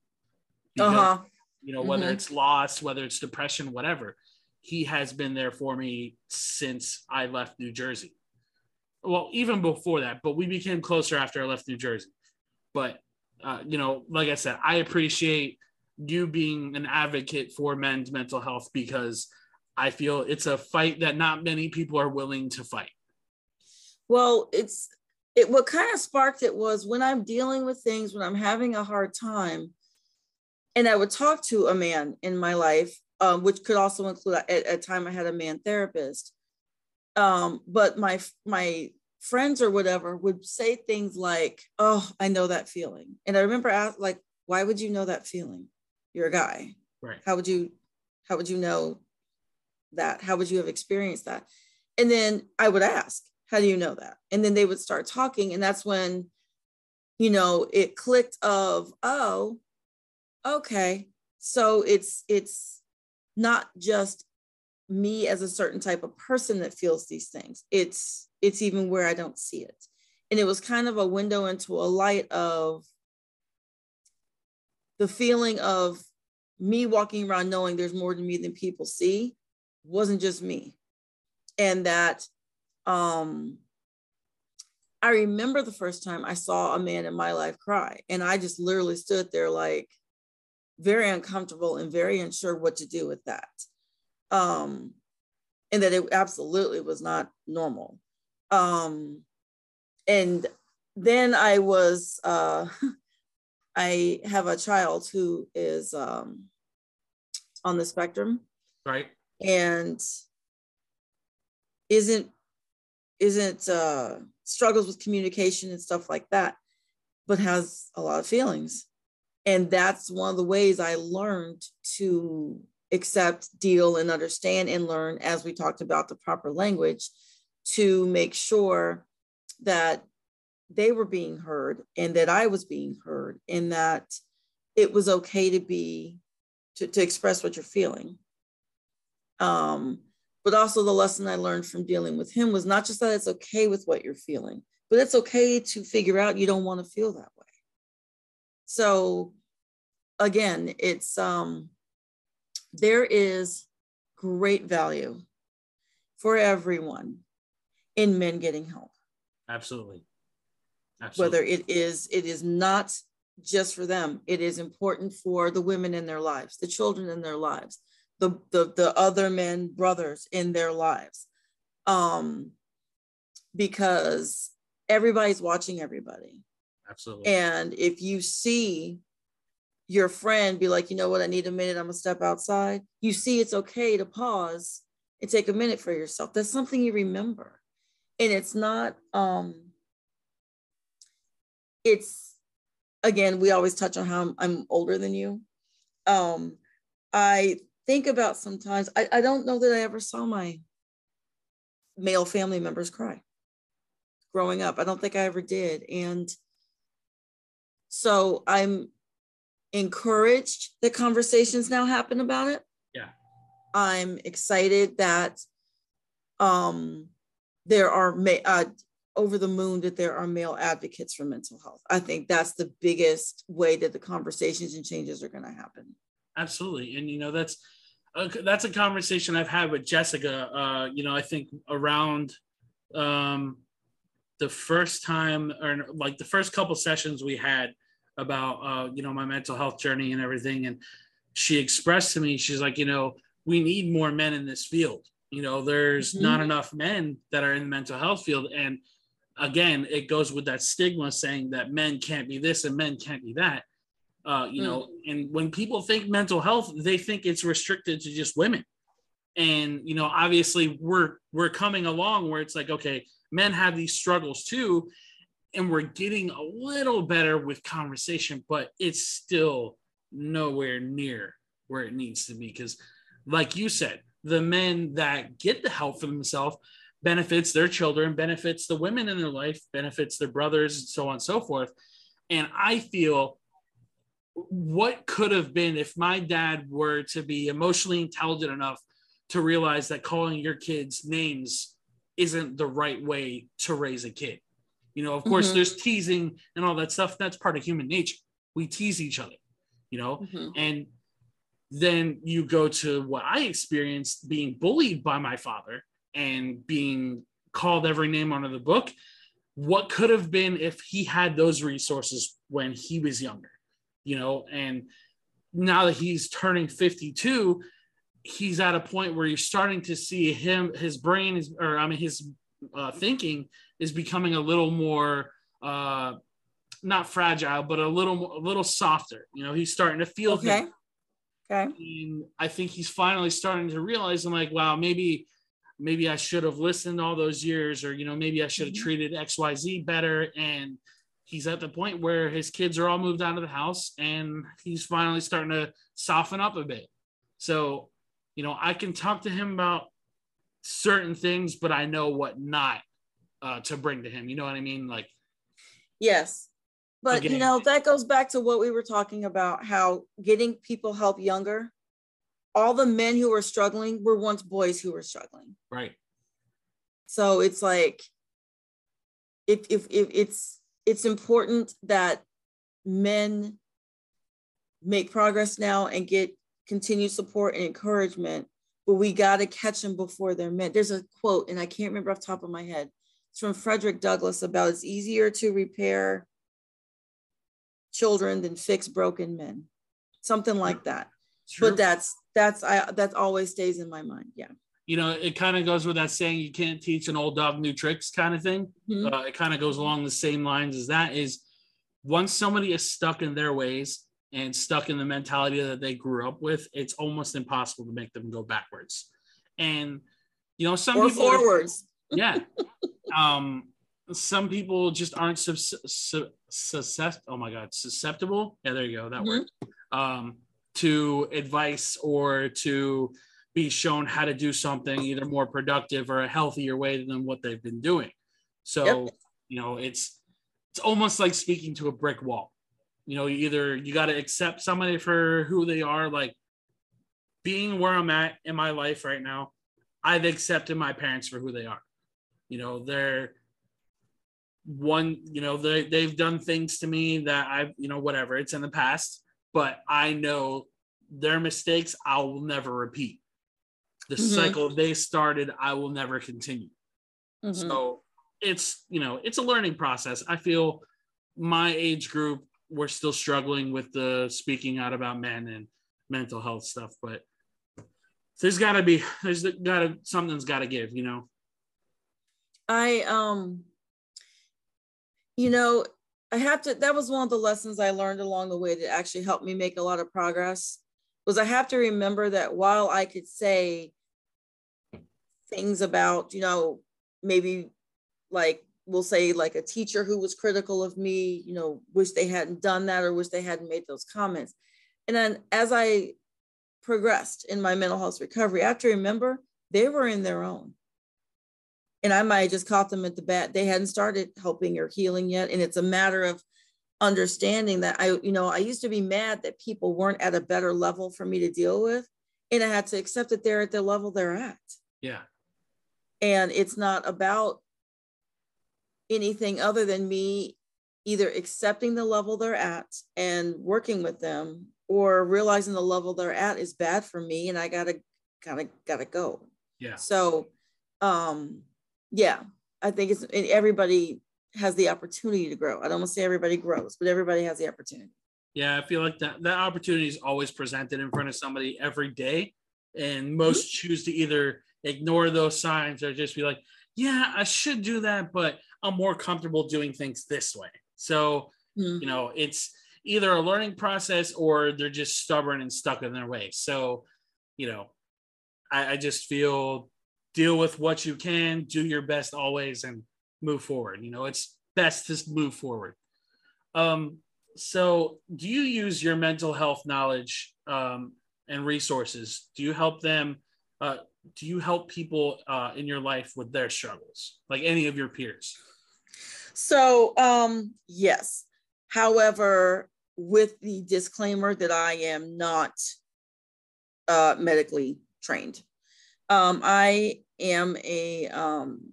Because, uh-huh. You know, whether mm-hmm. it's loss, whether it's depression, whatever he has been there for me since I left New Jersey. Well, even before that, but we became closer after I left New Jersey. But, uh, you know, like I said, I appreciate you being an advocate for men's mental health because I feel it's a fight that not many people are willing to fight. Well, it's it what kind of sparked it was when I'm dealing with things, when I'm having a hard time, and I would talk to a man in my life um, which could also include at, at time I had a man therapist. Um, but my my friends or whatever would say things like, "Oh, I know that feeling," and I remember ask, like, "Why would you know that feeling? You're a guy. Right? How would you how would you know that? How would you have experienced that?" And then I would ask, "How do you know that?" And then they would start talking, and that's when, you know, it clicked of, "Oh, okay." So it's it's not just me as a certain type of person that feels these things. It's it's even where i don't see it. And it was kind of a window into a light of the feeling of me walking around knowing there's more to me than people see wasn't just me. And that um i remember the first time i saw a man in my life cry and i just literally stood there like very uncomfortable and very unsure what to do with that. Um, and that it absolutely was not normal. Um, and then I was, uh, <laughs> I have a child who is um, on the spectrum. Right. And isn't isn't uh, struggles with communication and stuff like that, but has a lot of feelings and that's one of the ways I learned to accept, deal, and understand and learn, as we talked about the proper language, to make sure that they were being heard and that I was being heard and that it was okay to be to, to express what you're feeling. Um, but also the lesson I learned from dealing with him was not just that it's okay with what you're feeling, but it's okay to figure out you don't want to feel that way. So again, it's um there is great value for everyone in men getting help. Absolutely. Absolutely. Whether it is it is not just for them, it is important for the women in their lives, the children in their lives, the the, the other men brothers in their lives. Um because everybody's watching everybody Absolutely. And if you see your friend be like, you know what, I need a minute, I'm gonna step outside. You see, it's okay to pause and take a minute for yourself. That's something you remember. And it's not, um, it's again, we always touch on how I'm, I'm older than you. Um, I think about sometimes, I, I don't know that I ever saw my male family members cry growing up. I don't think I ever did. And so I'm encouraged that conversations now happen about it. Yeah. I'm excited that um, there are uh, over the moon that there are male advocates for mental health. I think that's the biggest way that the conversations and changes are going to happen. Absolutely, and you know that's a, that's a conversation I've had with Jessica. Uh, you know, I think around um, the first time or like the first couple sessions we had about uh, you know my mental health journey and everything. And she expressed to me she's like you know we need more men in this field. You know there's mm-hmm. not enough men that are in the mental health field. And again it goes with that stigma saying that men can't be this and men can't be that uh, you mm. know and when people think mental health they think it's restricted to just women. And you know obviously we're we're coming along where it's like okay men have these struggles too and we're getting a little better with conversation, but it's still nowhere near where it needs to be. Because, like you said, the men that get the help for themselves benefits their children, benefits the women in their life, benefits their brothers, and so on and so forth. And I feel what could have been if my dad were to be emotionally intelligent enough to realize that calling your kids names isn't the right way to raise a kid you know, of course, mm-hmm. there's teasing and all that stuff. That's part of human nature. We tease each other, you know, mm-hmm. and then you go to what I experienced being bullied by my father and being called every name under the book. What could have been if he had those resources when he was younger, you know, and now that he's turning 52, he's at a point where you're starting to see him, his brain is, or I mean, his uh, thinking is becoming a little more uh, not fragile, but a little a little softer. You know, he's starting to feel okay. Okay. And I think he's finally starting to realize I'm like, wow, maybe maybe I should have listened all those years, or you know, maybe I should have mm-hmm. treated XYZ better. And he's at the point where his kids are all moved out of the house and he's finally starting to soften up a bit. So, you know, I can talk to him about certain things, but I know what not uh, to bring to him. You know what I mean? Like, yes. But again, you know, that goes back to what we were talking about how getting people help younger. All the men who were struggling were once boys who were struggling. Right. So it's like if if, if it's it's important that men make progress now and get continued support and encouragement but we got to catch them before they're meant. There's a quote, and I can't remember off the top of my head. It's from Frederick Douglass about it's easier to repair children than fix broken men, something like that. But that's that's I that always stays in my mind. Yeah. You know, it kind of goes with that saying, "You can't teach an old dog new tricks," kind of thing. Mm-hmm. Uh, it kind of goes along the same lines as that. Is once somebody is stuck in their ways, and stuck in the mentality that they grew up with, it's almost impossible to make them go backwards. And you know, some or people forwards. Are, <laughs> yeah. um, some people just aren't susceptible. oh my god, susceptible. Yeah, there you go. That mm-hmm. word. Um, to advice or to be shown how to do something either more productive or a healthier way than what they've been doing. So, yep. you know, it's it's almost like speaking to a brick wall you know either you got to accept somebody for who they are like being where i'm at in my life right now i've accepted my parents for who they are you know they're one you know they, they've done things to me that i've you know whatever it's in the past but i know their mistakes i will never repeat the mm-hmm. cycle they started i will never continue mm-hmm. so it's you know it's a learning process i feel my age group we're still struggling with the speaking out about men and mental health stuff, but there's got to be there's got to something's got to give, you know. I um, you know, I have to, that was one of the lessons I learned along the way that actually helped me make a lot of progress was I have to remember that while I could say things about, you know, maybe like we'll say like a teacher who was critical of me, you know, wish they hadn't done that or wish they hadn't made those comments. And then as I progressed in my mental health recovery, I have to remember they were in their own. And I might have just caught them at the bat. They hadn't started helping or healing yet. And it's a matter of understanding that I, you know, I used to be mad that people weren't at a better level for me to deal with. And I had to accept that they're at the level they're at. Yeah. And it's not about anything other than me either accepting the level they're at and working with them or realizing the level they're at is bad for me and I gotta kind of gotta go. Yeah. So um yeah, I think it's everybody has the opportunity to grow. I don't want to say everybody grows, but everybody has the opportunity. Yeah, I feel like that that opportunity is always presented in front of somebody every day, and most mm-hmm. choose to either ignore those signs or just be like, "Yeah, I should do that, but I'm more comfortable doing things this way." So, mm-hmm. you know, it's either a learning process or they're just stubborn and stuck in their way. So, you know, I, I just feel deal with what you can, do your best always, and move forward. You know, it's best to move forward. Um, so, do you use your mental health knowledge um, and resources? Do you help them? Uh, do you help people uh, in your life with their struggles, like any of your peers? So, um, yes. However, with the disclaimer that I am not uh, medically trained. Um, I am a um,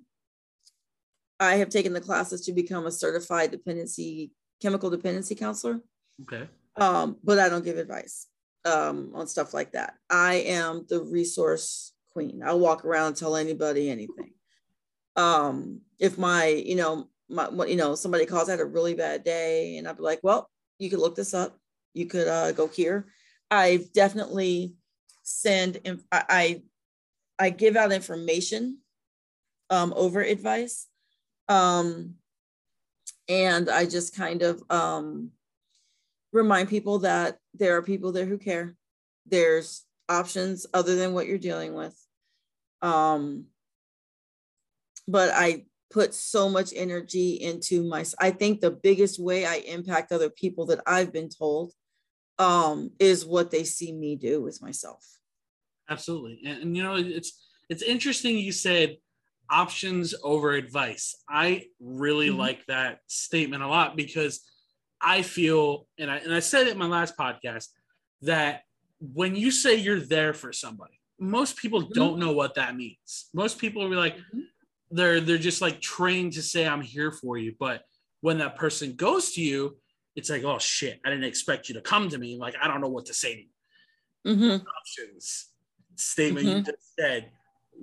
I have taken the classes to become a certified dependency chemical dependency counselor. Okay. Um, but I don't give advice um, on stuff like that. I am the resource queen. I'll walk around and tell anybody anything. Um, if my, you know, my, you know, somebody calls, I had a really bad day, and I'd be like, well, you could look this up. You could uh, go here. I've definitely send. I, I I give out information um, over advice. Um, and I just kind of um, remind people that there are people there who care. There's options other than what you're dealing with. Um, but I put so much energy into my, I think the biggest way I impact other people that I've been told um, is what they see me do with myself. Absolutely. And, and you know, it's, it's interesting you said options over advice. I really mm-hmm. like that statement a lot because I feel, and I, and I said it in my last podcast, that when you say you're there for somebody, most people mm-hmm. don't know what that means. Most people will be like, mm-hmm. They're they're just like trained to say I'm here for you, but when that person goes to you, it's like, oh shit, I didn't expect you to come to me. Like I don't know what to say to you. Mm-hmm. Options statement you mm-hmm. just said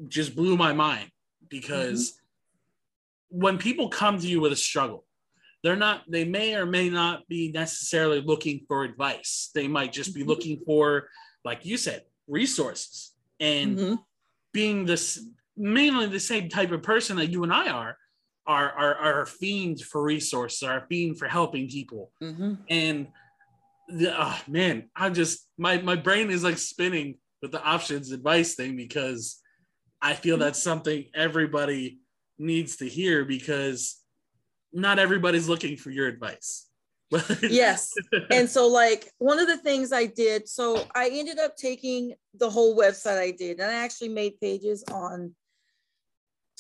just blew my mind because mm-hmm. when people come to you with a struggle, they're not, they may or may not be necessarily looking for advice. They might just be mm-hmm. looking for, like you said, resources and mm-hmm. being this mainly the same type of person that you and I are. Are, are, are fiends for resources, are a fiend for helping people. Mm-hmm. And the, oh, man, I'm just, my, my brain is like spinning with the options advice thing because I feel that's something everybody needs to hear because not everybody's looking for your advice. <laughs> yes. And so, like, one of the things I did, so I ended up taking the whole website I did, and I actually made pages on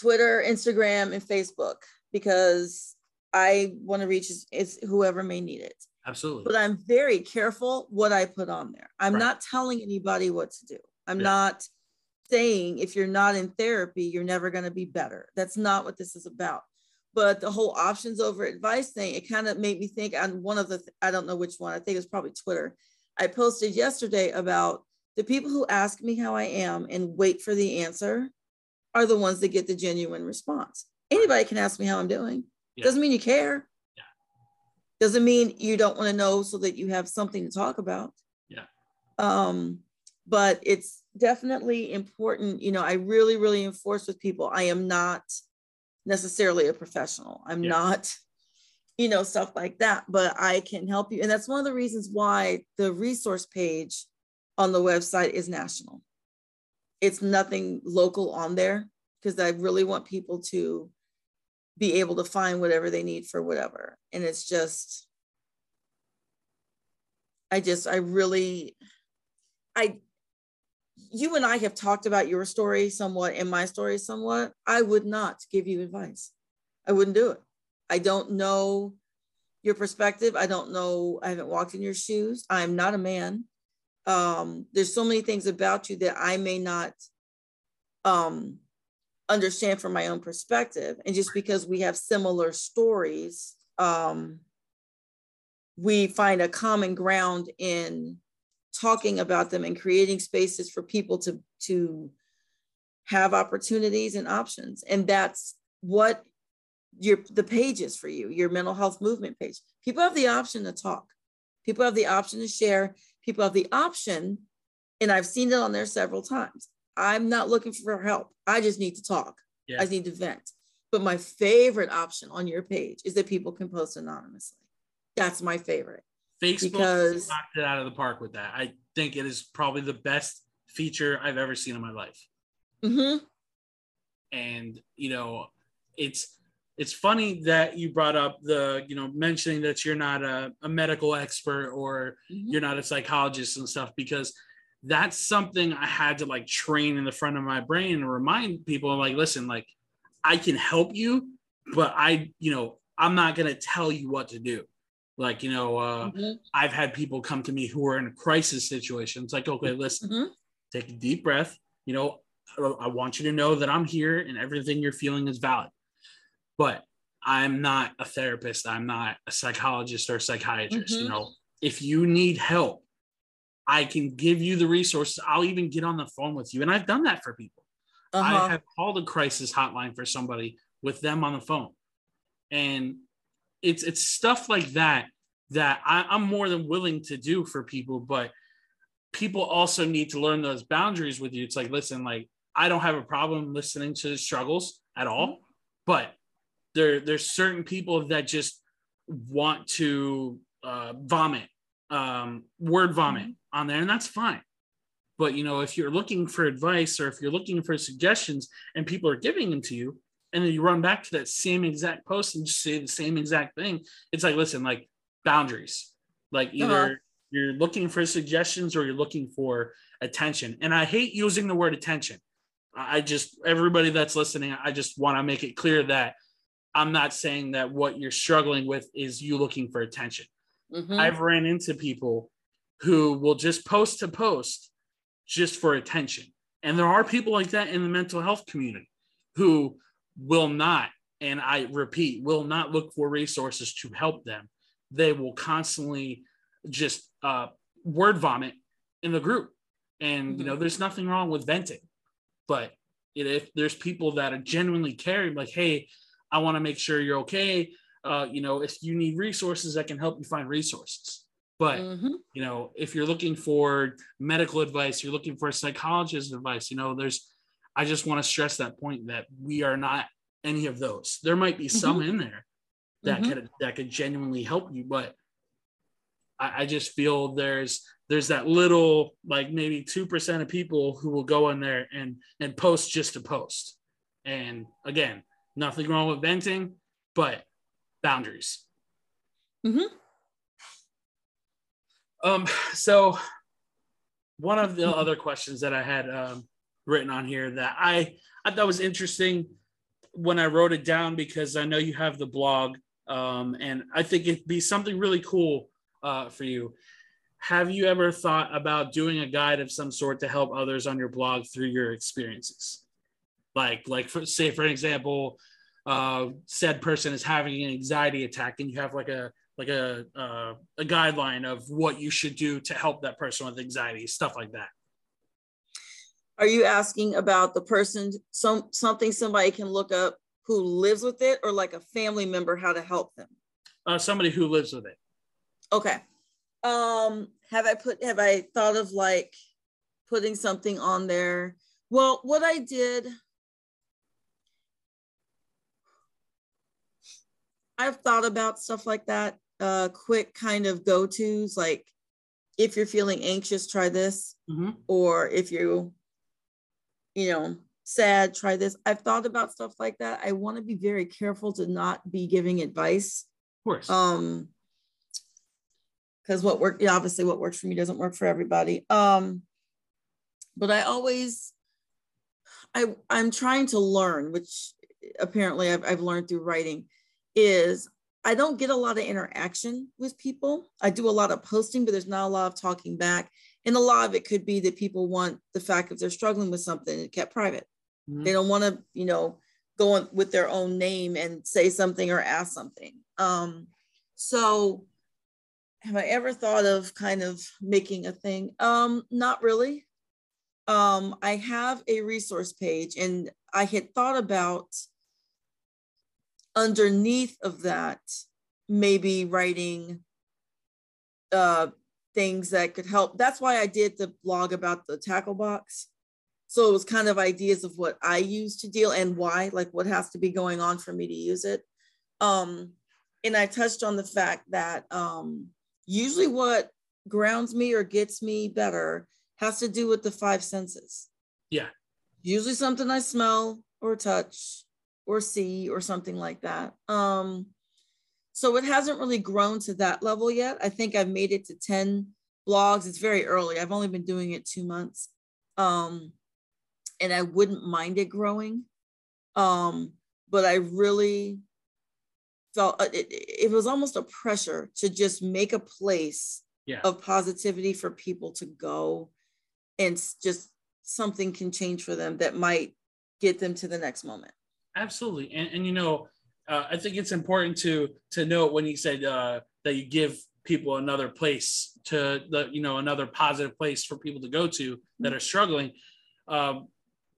Twitter, Instagram, and Facebook because I want to reach is, is whoever may need it. Absolutely. But I'm very careful what I put on there. I'm right. not telling anybody what to do. I'm yeah. not saying if you're not in therapy, you're never going to be better. That's not what this is about. But the whole options over advice thing, it kind of made me think on one of the, I don't know which one, I think it was probably Twitter. I posted yesterday about the people who ask me how I am and wait for the answer are the ones that get the genuine response. Anybody can ask me how I'm doing. Yeah. Doesn't mean you care. Yeah. Doesn't mean you don't want to know so that you have something to talk about. Yeah. Um, but it's definitely important. You know, I really, really enforce with people. I am not necessarily a professional. I'm yeah. not you know, stuff like that. But I can help you. And that's one of the reasons why the resource page on the website is national. It's nothing local on there because I really want people to be able to find whatever they need for whatever. And it's just, I just, I really, I, you and I have talked about your story somewhat and my story somewhat. I would not give you advice. I wouldn't do it. I don't know your perspective. I don't know. I haven't walked in your shoes. I'm not a man. Um, there's so many things about you that I may not um, understand from my own perspective. And just because we have similar stories, um, we find a common ground in talking about them and creating spaces for people to to have opportunities and options. And that's what your the pages for you your mental health movement page. People have the option to talk. People have the option to share people have the option and i've seen it on there several times i'm not looking for help i just need to talk yeah. i just need to vent but my favorite option on your page is that people can post anonymously that's my favorite Facebook because knocked it out of the park with that. I think it is probably the best feature I've ever seen in my life. Mm-hmm. And you know, it's it's funny that you brought up the you know mentioning that you're not a, a medical expert or mm-hmm. you're not a psychologist and stuff because that's something I had to like train in the front of my brain and remind people like listen like I can help you but I you know I'm not going to tell you what to do like, you know, uh, mm-hmm. I've had people come to me who are in crisis situations. Like, okay, listen, mm-hmm. take a deep breath. You know, I want you to know that I'm here and everything you're feeling is valid. But I'm not a therapist. I'm not a psychologist or a psychiatrist. Mm-hmm. You know, if you need help, I can give you the resources. I'll even get on the phone with you. And I've done that for people. Uh-huh. I have called a crisis hotline for somebody with them on the phone. And it's it's stuff like that that I, I'm more than willing to do for people, but people also need to learn those boundaries with you. It's like, listen, like I don't have a problem listening to the struggles at all, mm-hmm. but there there's certain people that just want to uh, vomit, um, word vomit mm-hmm. on there, and that's fine. But you know, if you're looking for advice or if you're looking for suggestions and people are giving them to you, and then you run back to that same exact post and just say the same exact thing it's like listen like boundaries like either uh-huh. you're looking for suggestions or you're looking for attention and i hate using the word attention i just everybody that's listening i just want to make it clear that i'm not saying that what you're struggling with is you looking for attention mm-hmm. i've ran into people who will just post to post just for attention and there are people like that in the mental health community who will not, and I repeat, will not look for resources to help them. They will constantly just uh, word vomit in the group. And, mm-hmm. you know, mm-hmm. there's nothing wrong with venting. But if there's people that are genuinely caring, like, hey, I want to make sure you're okay. Uh, you know, if you need resources, I can help you find resources. But mm-hmm. you know, if you're looking for medical advice, you're looking for a psychologist advice. You know, there's I just want to stress that point that we are not any of those. There might be some mm-hmm. in there that mm-hmm. could that could genuinely help you, but I, I just feel there's there's that little like maybe two percent of people who will go in there and and post just to post. And again, nothing wrong with venting, but boundaries. Mm-hmm. Um, so one of the other questions that I had um, written on here that I I thought was interesting when I wrote it down because I know you have the blog, um, and I think it'd be something really cool uh, for you. Have you ever thought about doing a guide of some sort to help others on your blog through your experiences? Like, like for, say for example, uh, said person is having an anxiety attack, and you have like a like a uh, a guideline of what you should do to help that person with anxiety, stuff like that. Are you asking about the person, some something somebody can look up who lives with it, or like a family member, how to help them? Uh, somebody who lives with it. Okay. Um, have I put have I thought of like putting something on there? Well, what I did I've thought about stuff like that. Uh, quick kind of go tos, like if you're feeling anxious, try this, mm-hmm. or if you, you know, sad, try this. I've thought about stuff like that. I want to be very careful to not be giving advice. Of course. Um, because what work, yeah, obviously, what works for me doesn't work for everybody. Um, but I always, I I'm trying to learn, which apparently I've, I've learned through writing, is I don't get a lot of interaction with people. I do a lot of posting, but there's not a lot of talking back. And a lot of it could be that people want the fact if they're struggling with something, it kept private. Mm-hmm. They don't want to, you know, go on with their own name and say something or ask something. Um, so have I ever thought of kind of making a thing? Um, not really. Um, I have a resource page and I had thought about underneath of that, maybe writing uh, things that could help. That's why I did the blog about the tackle box. So it was kind of ideas of what I use to deal and why, like what has to be going on for me to use it. Um, and I touched on the fact that um, usually what grounds me or gets me better has to do with the five senses. Yeah. Usually something I smell or touch or see or something like that. Um, so it hasn't really grown to that level yet. I think I've made it to 10 blogs. It's very early. I've only been doing it two months. Um, and I wouldn't mind it growing. Um, but I really felt uh, it, it was almost a pressure to just make a place yeah. of positivity for people to go and just something can change for them that might get them to the next moment. Absolutely. And, and you know, uh, I think it's important to to note when you said uh, that you give people another place to the you know another positive place for people to go to that are struggling. Um,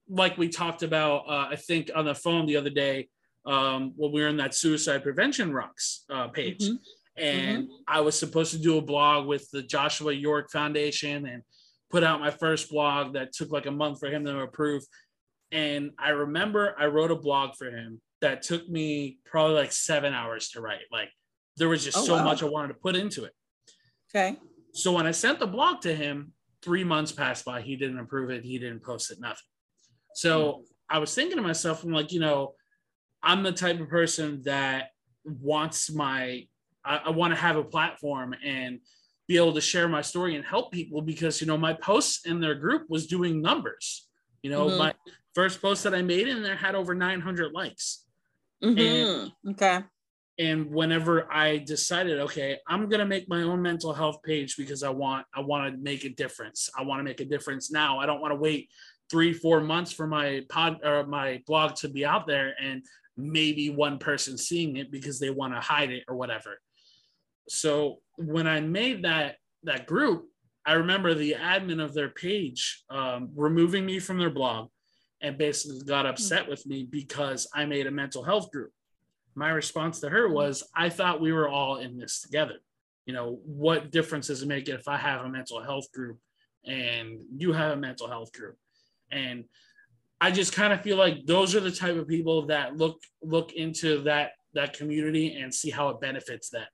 like we talked about, uh, I think on the phone the other day um, when we were in that suicide prevention rocks uh, page, mm-hmm. and mm-hmm. I was supposed to do a blog with the Joshua York Foundation and put out my first blog that took like a month for him to approve. And I remember I wrote a blog for him that took me probably like seven hours to write. Like there was just oh, so wow. much I wanted to put into it. Okay. So when I sent the blog to him, three months passed by. He didn't approve it. He didn't post it, nothing. So mm. I was thinking to myself, I'm like, you know, I'm the type of person that wants my, I, I want to have a platform and be able to share my story and help people because, you know, my posts in their group was doing numbers. You know, mm-hmm. my first post that I made in there had over 900 likes. Mm-hmm. And, okay. And whenever I decided, okay, I'm gonna make my own mental health page because I want I want to make a difference. I want to make a difference now. I don't want to wait three, four months for my pod or my blog to be out there and maybe one person seeing it because they want to hide it or whatever. So when I made that that group, I remember the admin of their page um, removing me from their blog and basically got hmm. upset with me because I made a mental health group. My response to her was, I thought we were all in this together. You know, what difference does it make if I have a mental health group and you have a mental health group? And I just kind of feel like those are the type of people that look look into that that community and see how it benefits them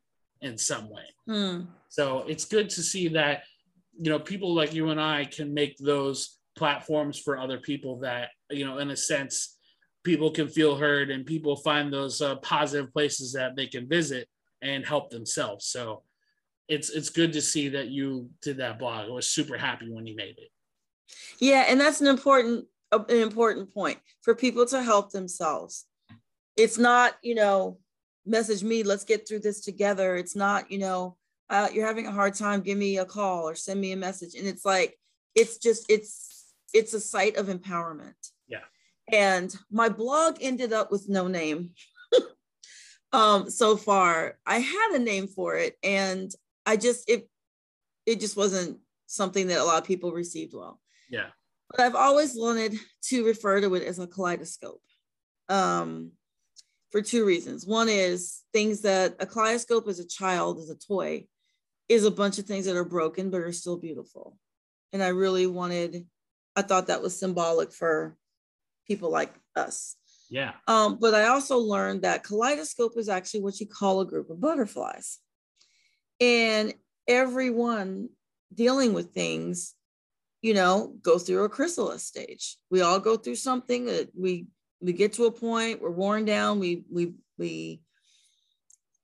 in some way. Hmm. So it's good to see that you know people like you and I can make those platforms for other people that you know in a sense people can feel heard and people find those uh, positive places that they can visit and help themselves. So it's it's good to see that you did that blog. I was super happy when you made it. Yeah and that's an important an important point for people to help themselves. It's not you know message me let's get through this together. It's not you know uh, you're having a hard time give me a call or send me a message and it's like it's just it's it's a site of empowerment. Yeah. And my blog ended up with no name. <laughs> um, so far, I had a name for it, and I just it it just wasn't something that a lot of people received well. Yeah. But I've always wanted to refer to it as a kaleidoscope. Um, for two reasons. One is things that a kaleidoscope as a child, is a toy, is a bunch of things that are broken but are still beautiful. And I really wanted I thought that was symbolic for people like us. Yeah. Um, but I also learned that kaleidoscope is actually what you call a group of butterflies. And everyone dealing with things, you know, go through a chrysalis stage. We all go through something that we we get to a point, we're worn down, we we we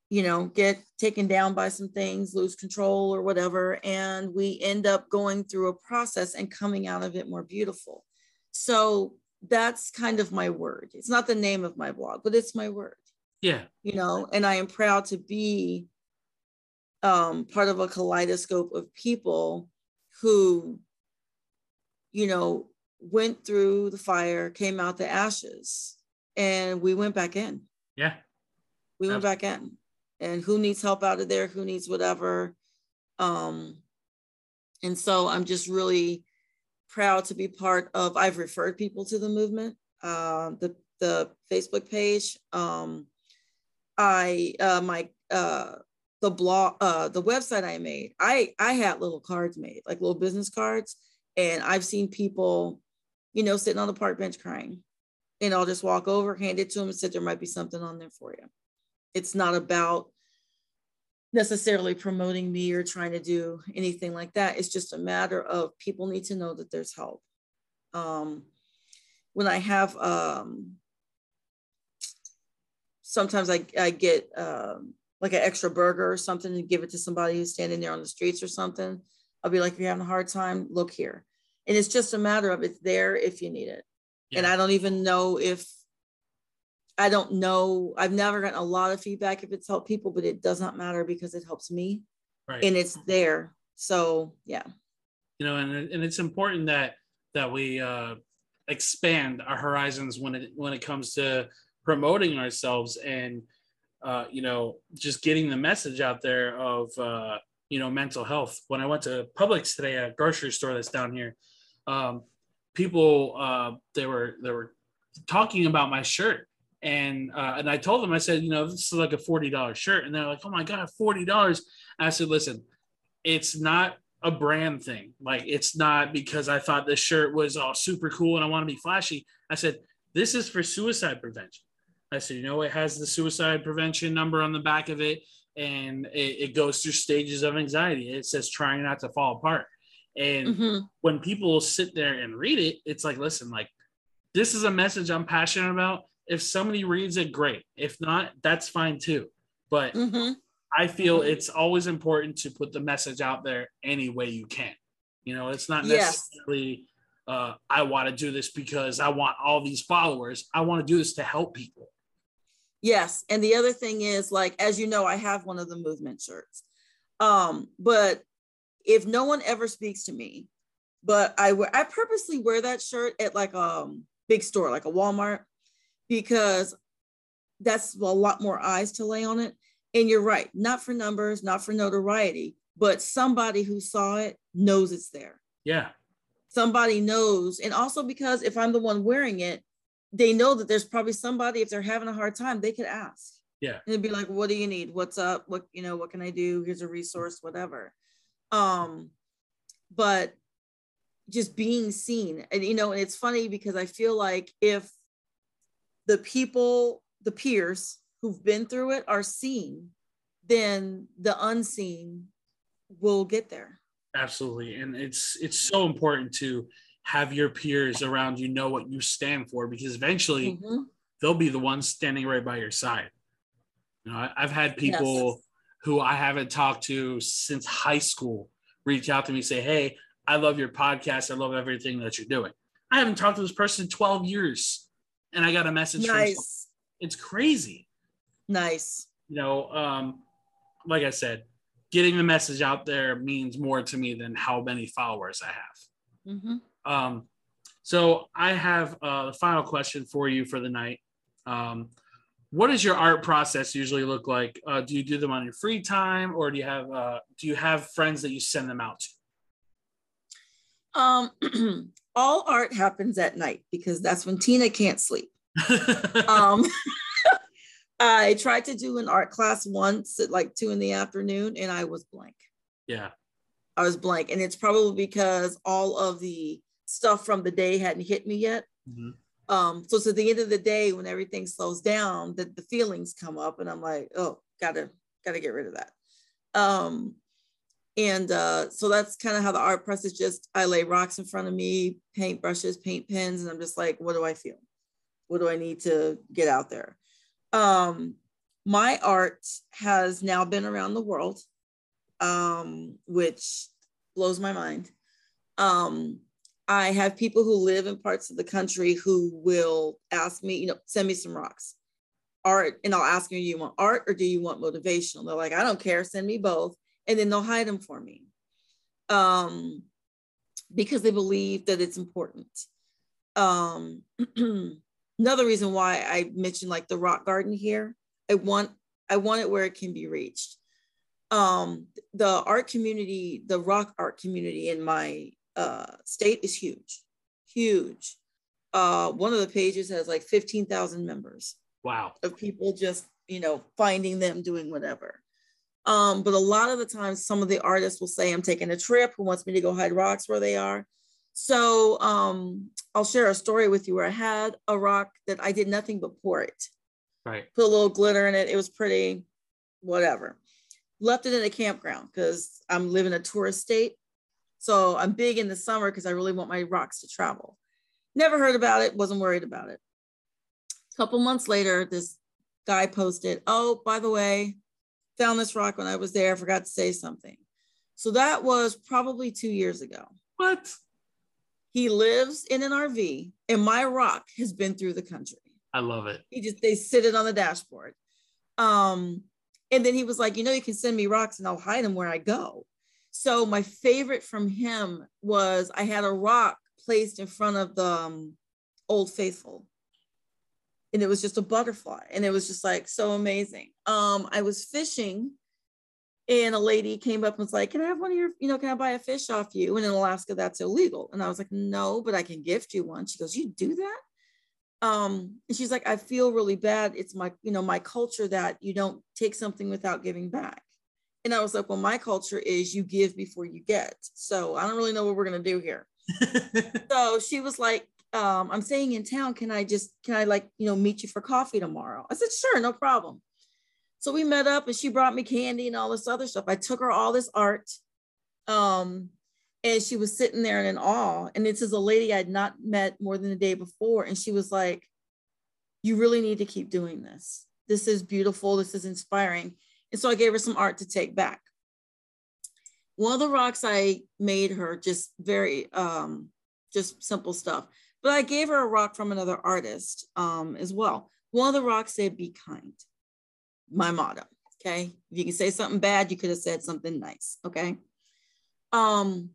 you know, get taken down by some things, lose control or whatever, and we end up going through a process and coming out of it more beautiful. So that's kind of my word. It's not the name of my blog, but it's my word. Yeah. You know, and I am proud to be um, part of a kaleidoscope of people who, you know, went through the fire, came out the ashes, and we went back in. Yeah. We went back in. And who needs help out of there? Who needs whatever? Um, and so I'm just really proud to be part of. I've referred people to the movement, uh, the the Facebook page. Um, I uh, my uh, the blog, uh, the website I made. I I had little cards made, like little business cards, and I've seen people, you know, sitting on the park bench crying, and I'll just walk over, hand it to them, and said there might be something on there for you. It's not about necessarily promoting me or trying to do anything like that. It's just a matter of people need to know that there's help. Um, when I have, um, sometimes I, I get um, like an extra burger or something and give it to somebody who's standing there on the streets or something. I'll be like, if you're having a hard time, look here. And it's just a matter of it's there if you need it. Yeah. And I don't even know if I don't know. I've never gotten a lot of feedback if it's helped people, but it does not matter because it helps me right. and it's there. So yeah. You know, and, and it's important that that we uh, expand our horizons when it when it comes to promoting ourselves and uh, you know just getting the message out there of uh, you know mental health. When I went to Publix today, a grocery store that's down here, um, people uh, they were they were talking about my shirt and uh, and I told them I said you know this is like a forty dollars shirt. And they're like oh my god forty dollars. I said listen it's not a brand thing. Like it's not because I thought this shirt was all super cool and I want to be flashy. I said this is for suicide prevention. I said you know it has the suicide prevention number on the back of it and it, it goes through stages of anxiety. It says trying not to fall apart. And mm-hmm. when people sit there and read it it's like listen like this is a message I'm passionate about if somebody reads it, great. If not, that's fine too. But mm-hmm. I feel mm-hmm. it's always important to put the message out there any way you can. You know, it's not necessarily yes. uh, I want to do this because I want all these followers. I want to do this to help people. Yes, and the other thing is, like as you know, I have one of the movement shirts. Um, but if no one ever speaks to me, but I wear, I purposely wear that shirt at like a um, big store, like a Walmart, because that's a lot more eyes to lay on it. And you're right, not for numbers, not for notoriety, but somebody who saw it knows it's there. Yeah. Somebody knows. And also because if I'm the one wearing it, they know that there's probably somebody, if they're having a hard time, they could ask. Yeah. And it'd be like, what do you need? What's up? What, you know, what can I do? Here's a resource, whatever. Um, but just being seen. And you know, and it's funny because I feel like if the people, the peers who've been through it are seen, then the unseen will get there. Absolutely. And it's it's so important to have your peers around you know what you stand for because eventually mm-hmm. they'll be the ones standing right by your side. You know, I, have had people yes. who I haven't talked to since high school reach out to me say, Hey, I love your podcast. I love everything that you're doing. I haven't talked to this person in 12 years and I got a message nice. from it's crazy. Nice. You know, um, like I said, getting the message out there means more to me than how many followers I have. Mm-hmm. Um, so I have uh, the final question for you for the night. Um, what does your art process usually look like? Uh, do you do them on your free time, or do you have uh, do you have friends that you send them out to? Um, <clears throat> all art happens at night because that's when Tina can't sleep. <laughs> um, <laughs> I tried to do an art class once at like two in the afternoon and I was blank. Yeah. I was blank. And it's probably because all of the stuff from the day hadn't hit me yet. Mm-hmm. Um, so, at the end of the day, when everything slows down, that the feelings come up, and I'm like, oh, gotta gotta get rid of that. Um, and uh, so that's kind of how the art press is. Just I lay rocks in front of me, paint brushes, paint pens, and I'm just like, what do I feel? What do I need to get out there? Um, my art has now been around the world, um, which blows my mind. Um, I have people who live in parts of the country who will ask me, you know, send me some rocks, art, and I'll ask them, do you want art or do you want motivational? They're like, I don't care, send me both, and then they'll hide them for me, um, because they believe that it's important. Um, <clears throat> another reason why I mentioned like the rock garden here, I want I want it where it can be reached. Um, the art community, the rock art community in my uh, state is huge, huge. Uh, one of the pages has like 15,000 members. Wow. Of people just, you know, finding them doing whatever. Um, but a lot of the times, some of the artists will say, I'm taking a trip, who wants me to go hide rocks where they are. So um, I'll share a story with you where I had a rock that I did nothing but pour it. Right. Put a little glitter in it. It was pretty, whatever. Left it in a campground because I'm living a tourist state. So I'm big in the summer because I really want my rocks to travel. Never heard about it, wasn't worried about it. A couple months later, this guy posted, Oh, by the way, found this rock when I was there, I forgot to say something. So that was probably two years ago. What? He lives in an RV, and my rock has been through the country. I love it. He just they sit it on the dashboard. Um, and then he was like, you know, you can send me rocks and I'll hide them where I go. So my favorite from him was I had a rock placed in front of the um, Old Faithful. And it was just a butterfly. And it was just like so amazing. Um, I was fishing and a lady came up and was like, Can I have one of your, you know, can I buy a fish off you? And in Alaska, that's illegal. And I was like, No, but I can gift you one. She goes, You do that? um and she's like i feel really bad it's my you know my culture that you don't take something without giving back and i was like well my culture is you give before you get so i don't really know what we're going to do here <laughs> so she was like um i'm staying in town can i just can i like you know meet you for coffee tomorrow i said sure no problem so we met up and she brought me candy and all this other stuff i took her all this art um and she was sitting there in awe. And this is a lady I had not met more than a day before. And she was like, You really need to keep doing this. This is beautiful. This is inspiring. And so I gave her some art to take back. One of the rocks I made her just very, um, just simple stuff. But I gave her a rock from another artist um, as well. One of the rocks said, Be kind. My motto. Okay. If you can say something bad, you could have said something nice. Okay. Um,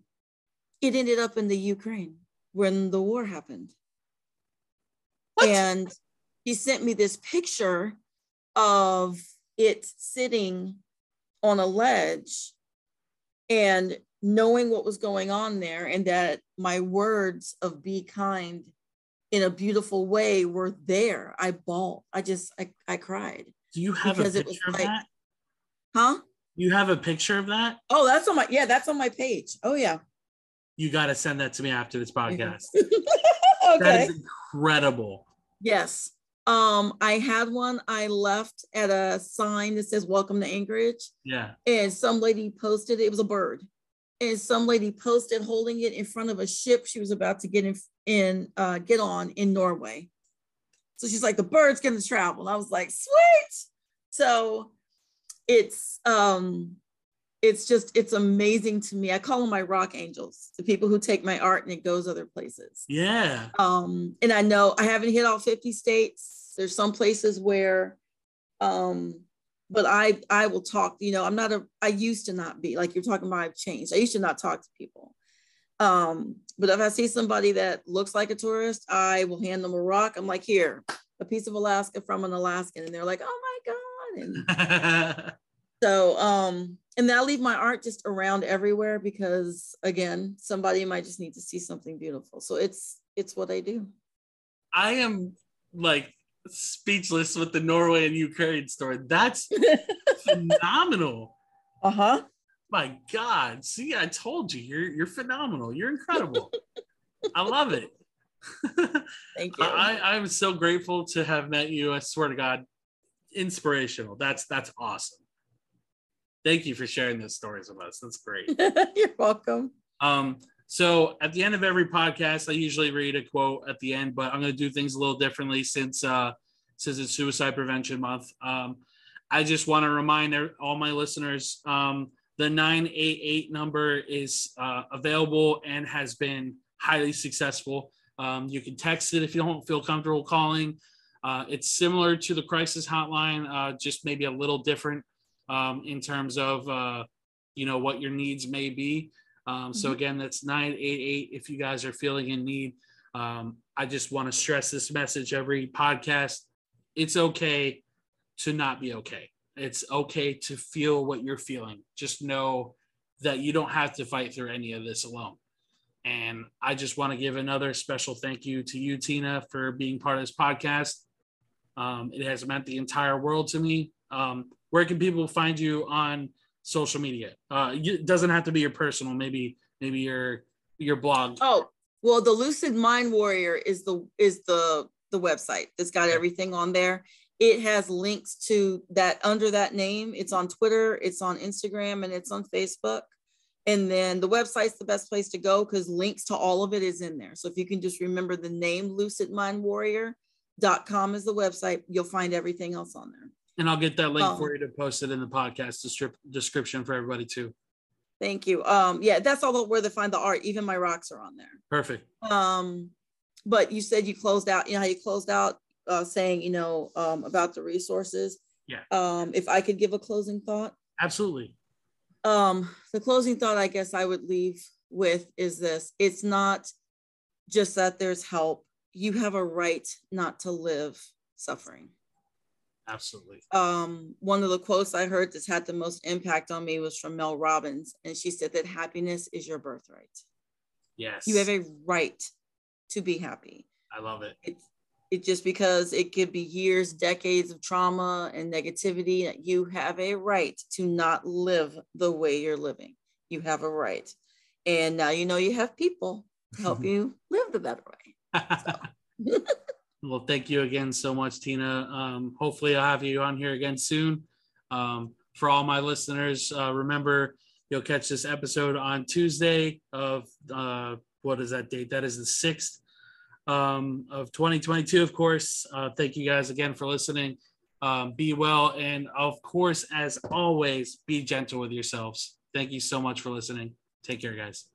it ended up in the Ukraine when the war happened. What? And he sent me this picture of it sitting on a ledge and knowing what was going on there and that my words of be kind in a beautiful way were there. I bawled. I just I, I cried. Do you have a picture of like, that? Huh? You have a picture of that? Oh, that's on my yeah, that's on my page. Oh yeah you got to send that to me after this podcast. <laughs> okay. That is incredible. Yes. Um, I had one I left at a sign that says welcome to Anchorage. Yeah. And some lady posted it was a bird. And some lady posted holding it in front of a ship she was about to get in, in uh, get on in Norway. So she's like, the bird's gonna travel. And I was like, sweet. So it's um it's just it's amazing to me. I call them my rock angels, the people who take my art and it goes other places. Yeah. Um, and I know I haven't hit all 50 states. There's some places where um, but I I will talk, you know, I'm not a I used to not be like you're talking about I've changed. I used to not talk to people. Um, but if I see somebody that looks like a tourist, I will hand them a rock. I'm like, here, a piece of Alaska from an Alaskan. And they're like, oh my God. And <laughs> so um and then I leave my art just around everywhere because again, somebody might just need to see something beautiful. So it's it's what I do. I am like speechless with the Norway and Ukraine story. That's <laughs> phenomenal. Uh-huh. My God. See, I told you, you're you're phenomenal. You're incredible. I love it. <laughs> Thank you. I, I'm so grateful to have met you. I swear to God, inspirational. That's that's awesome. Thank you for sharing those stories with us. That's great. <laughs> You're welcome. Um, so at the end of every podcast, I usually read a quote at the end, but I'm going to do things a little differently since uh, since it's Suicide Prevention Month. Um, I just want to remind all my listeners um, the 988 number is uh, available and has been highly successful. Um, you can text it if you don't feel comfortable calling. Uh, it's similar to the crisis hotline, uh, just maybe a little different um, in terms of uh, you know what your needs may be. Um, so mm-hmm. again, that's 988 if you guys are feeling in need. Um, I just want to stress this message every podcast. It's okay to not be okay. It's okay to feel what you're feeling. Just know that you don't have to fight through any of this alone. And I just want to give another special thank you to you, Tina, for being part of this podcast. Um, it has meant the entire world to me. Um, where can people find you on social media? Uh, it doesn't have to be your personal, maybe maybe your your blog. Oh, well, the Lucid Mind Warrior is the is the the website that's got everything on there. It has links to that under that name. It's on Twitter, it's on Instagram, and it's on Facebook. And then the website's the best place to go because links to all of it is in there. So if you can just remember the name lucidmindwarrior.com is the website, you'll find everything else on there. And I'll get that link um, for you to post it in the podcast description for everybody too. Thank you. Um, yeah, that's all the where they find the art. Even my rocks are on there. Perfect. Um, but you said you closed out, you know how you closed out uh, saying, you know, um, about the resources. Yeah. Um, if I could give a closing thought. Absolutely. Um, the closing thought I guess I would leave with is this it's not just that there's help, you have a right not to live suffering. Absolutely. Um, one of the quotes I heard that's had the most impact on me was from Mel Robbins, and she said that happiness is your birthright. Yes. You have a right to be happy. I love it. It's it just because it could be years, decades of trauma and negativity, you have a right to not live the way you're living. You have a right. And now you know you have people to help <laughs> you live the better way. So. <laughs> well, thank you again so much, Tina. Um, hopefully, I'll have you on here again soon. Um, for all my listeners, uh, remember you'll catch this episode on Tuesday of uh, what is that date? That is the 6th um, of 2022, of course. Uh, thank you guys again for listening. Um, be well. And of course, as always, be gentle with yourselves. Thank you so much for listening. Take care, guys.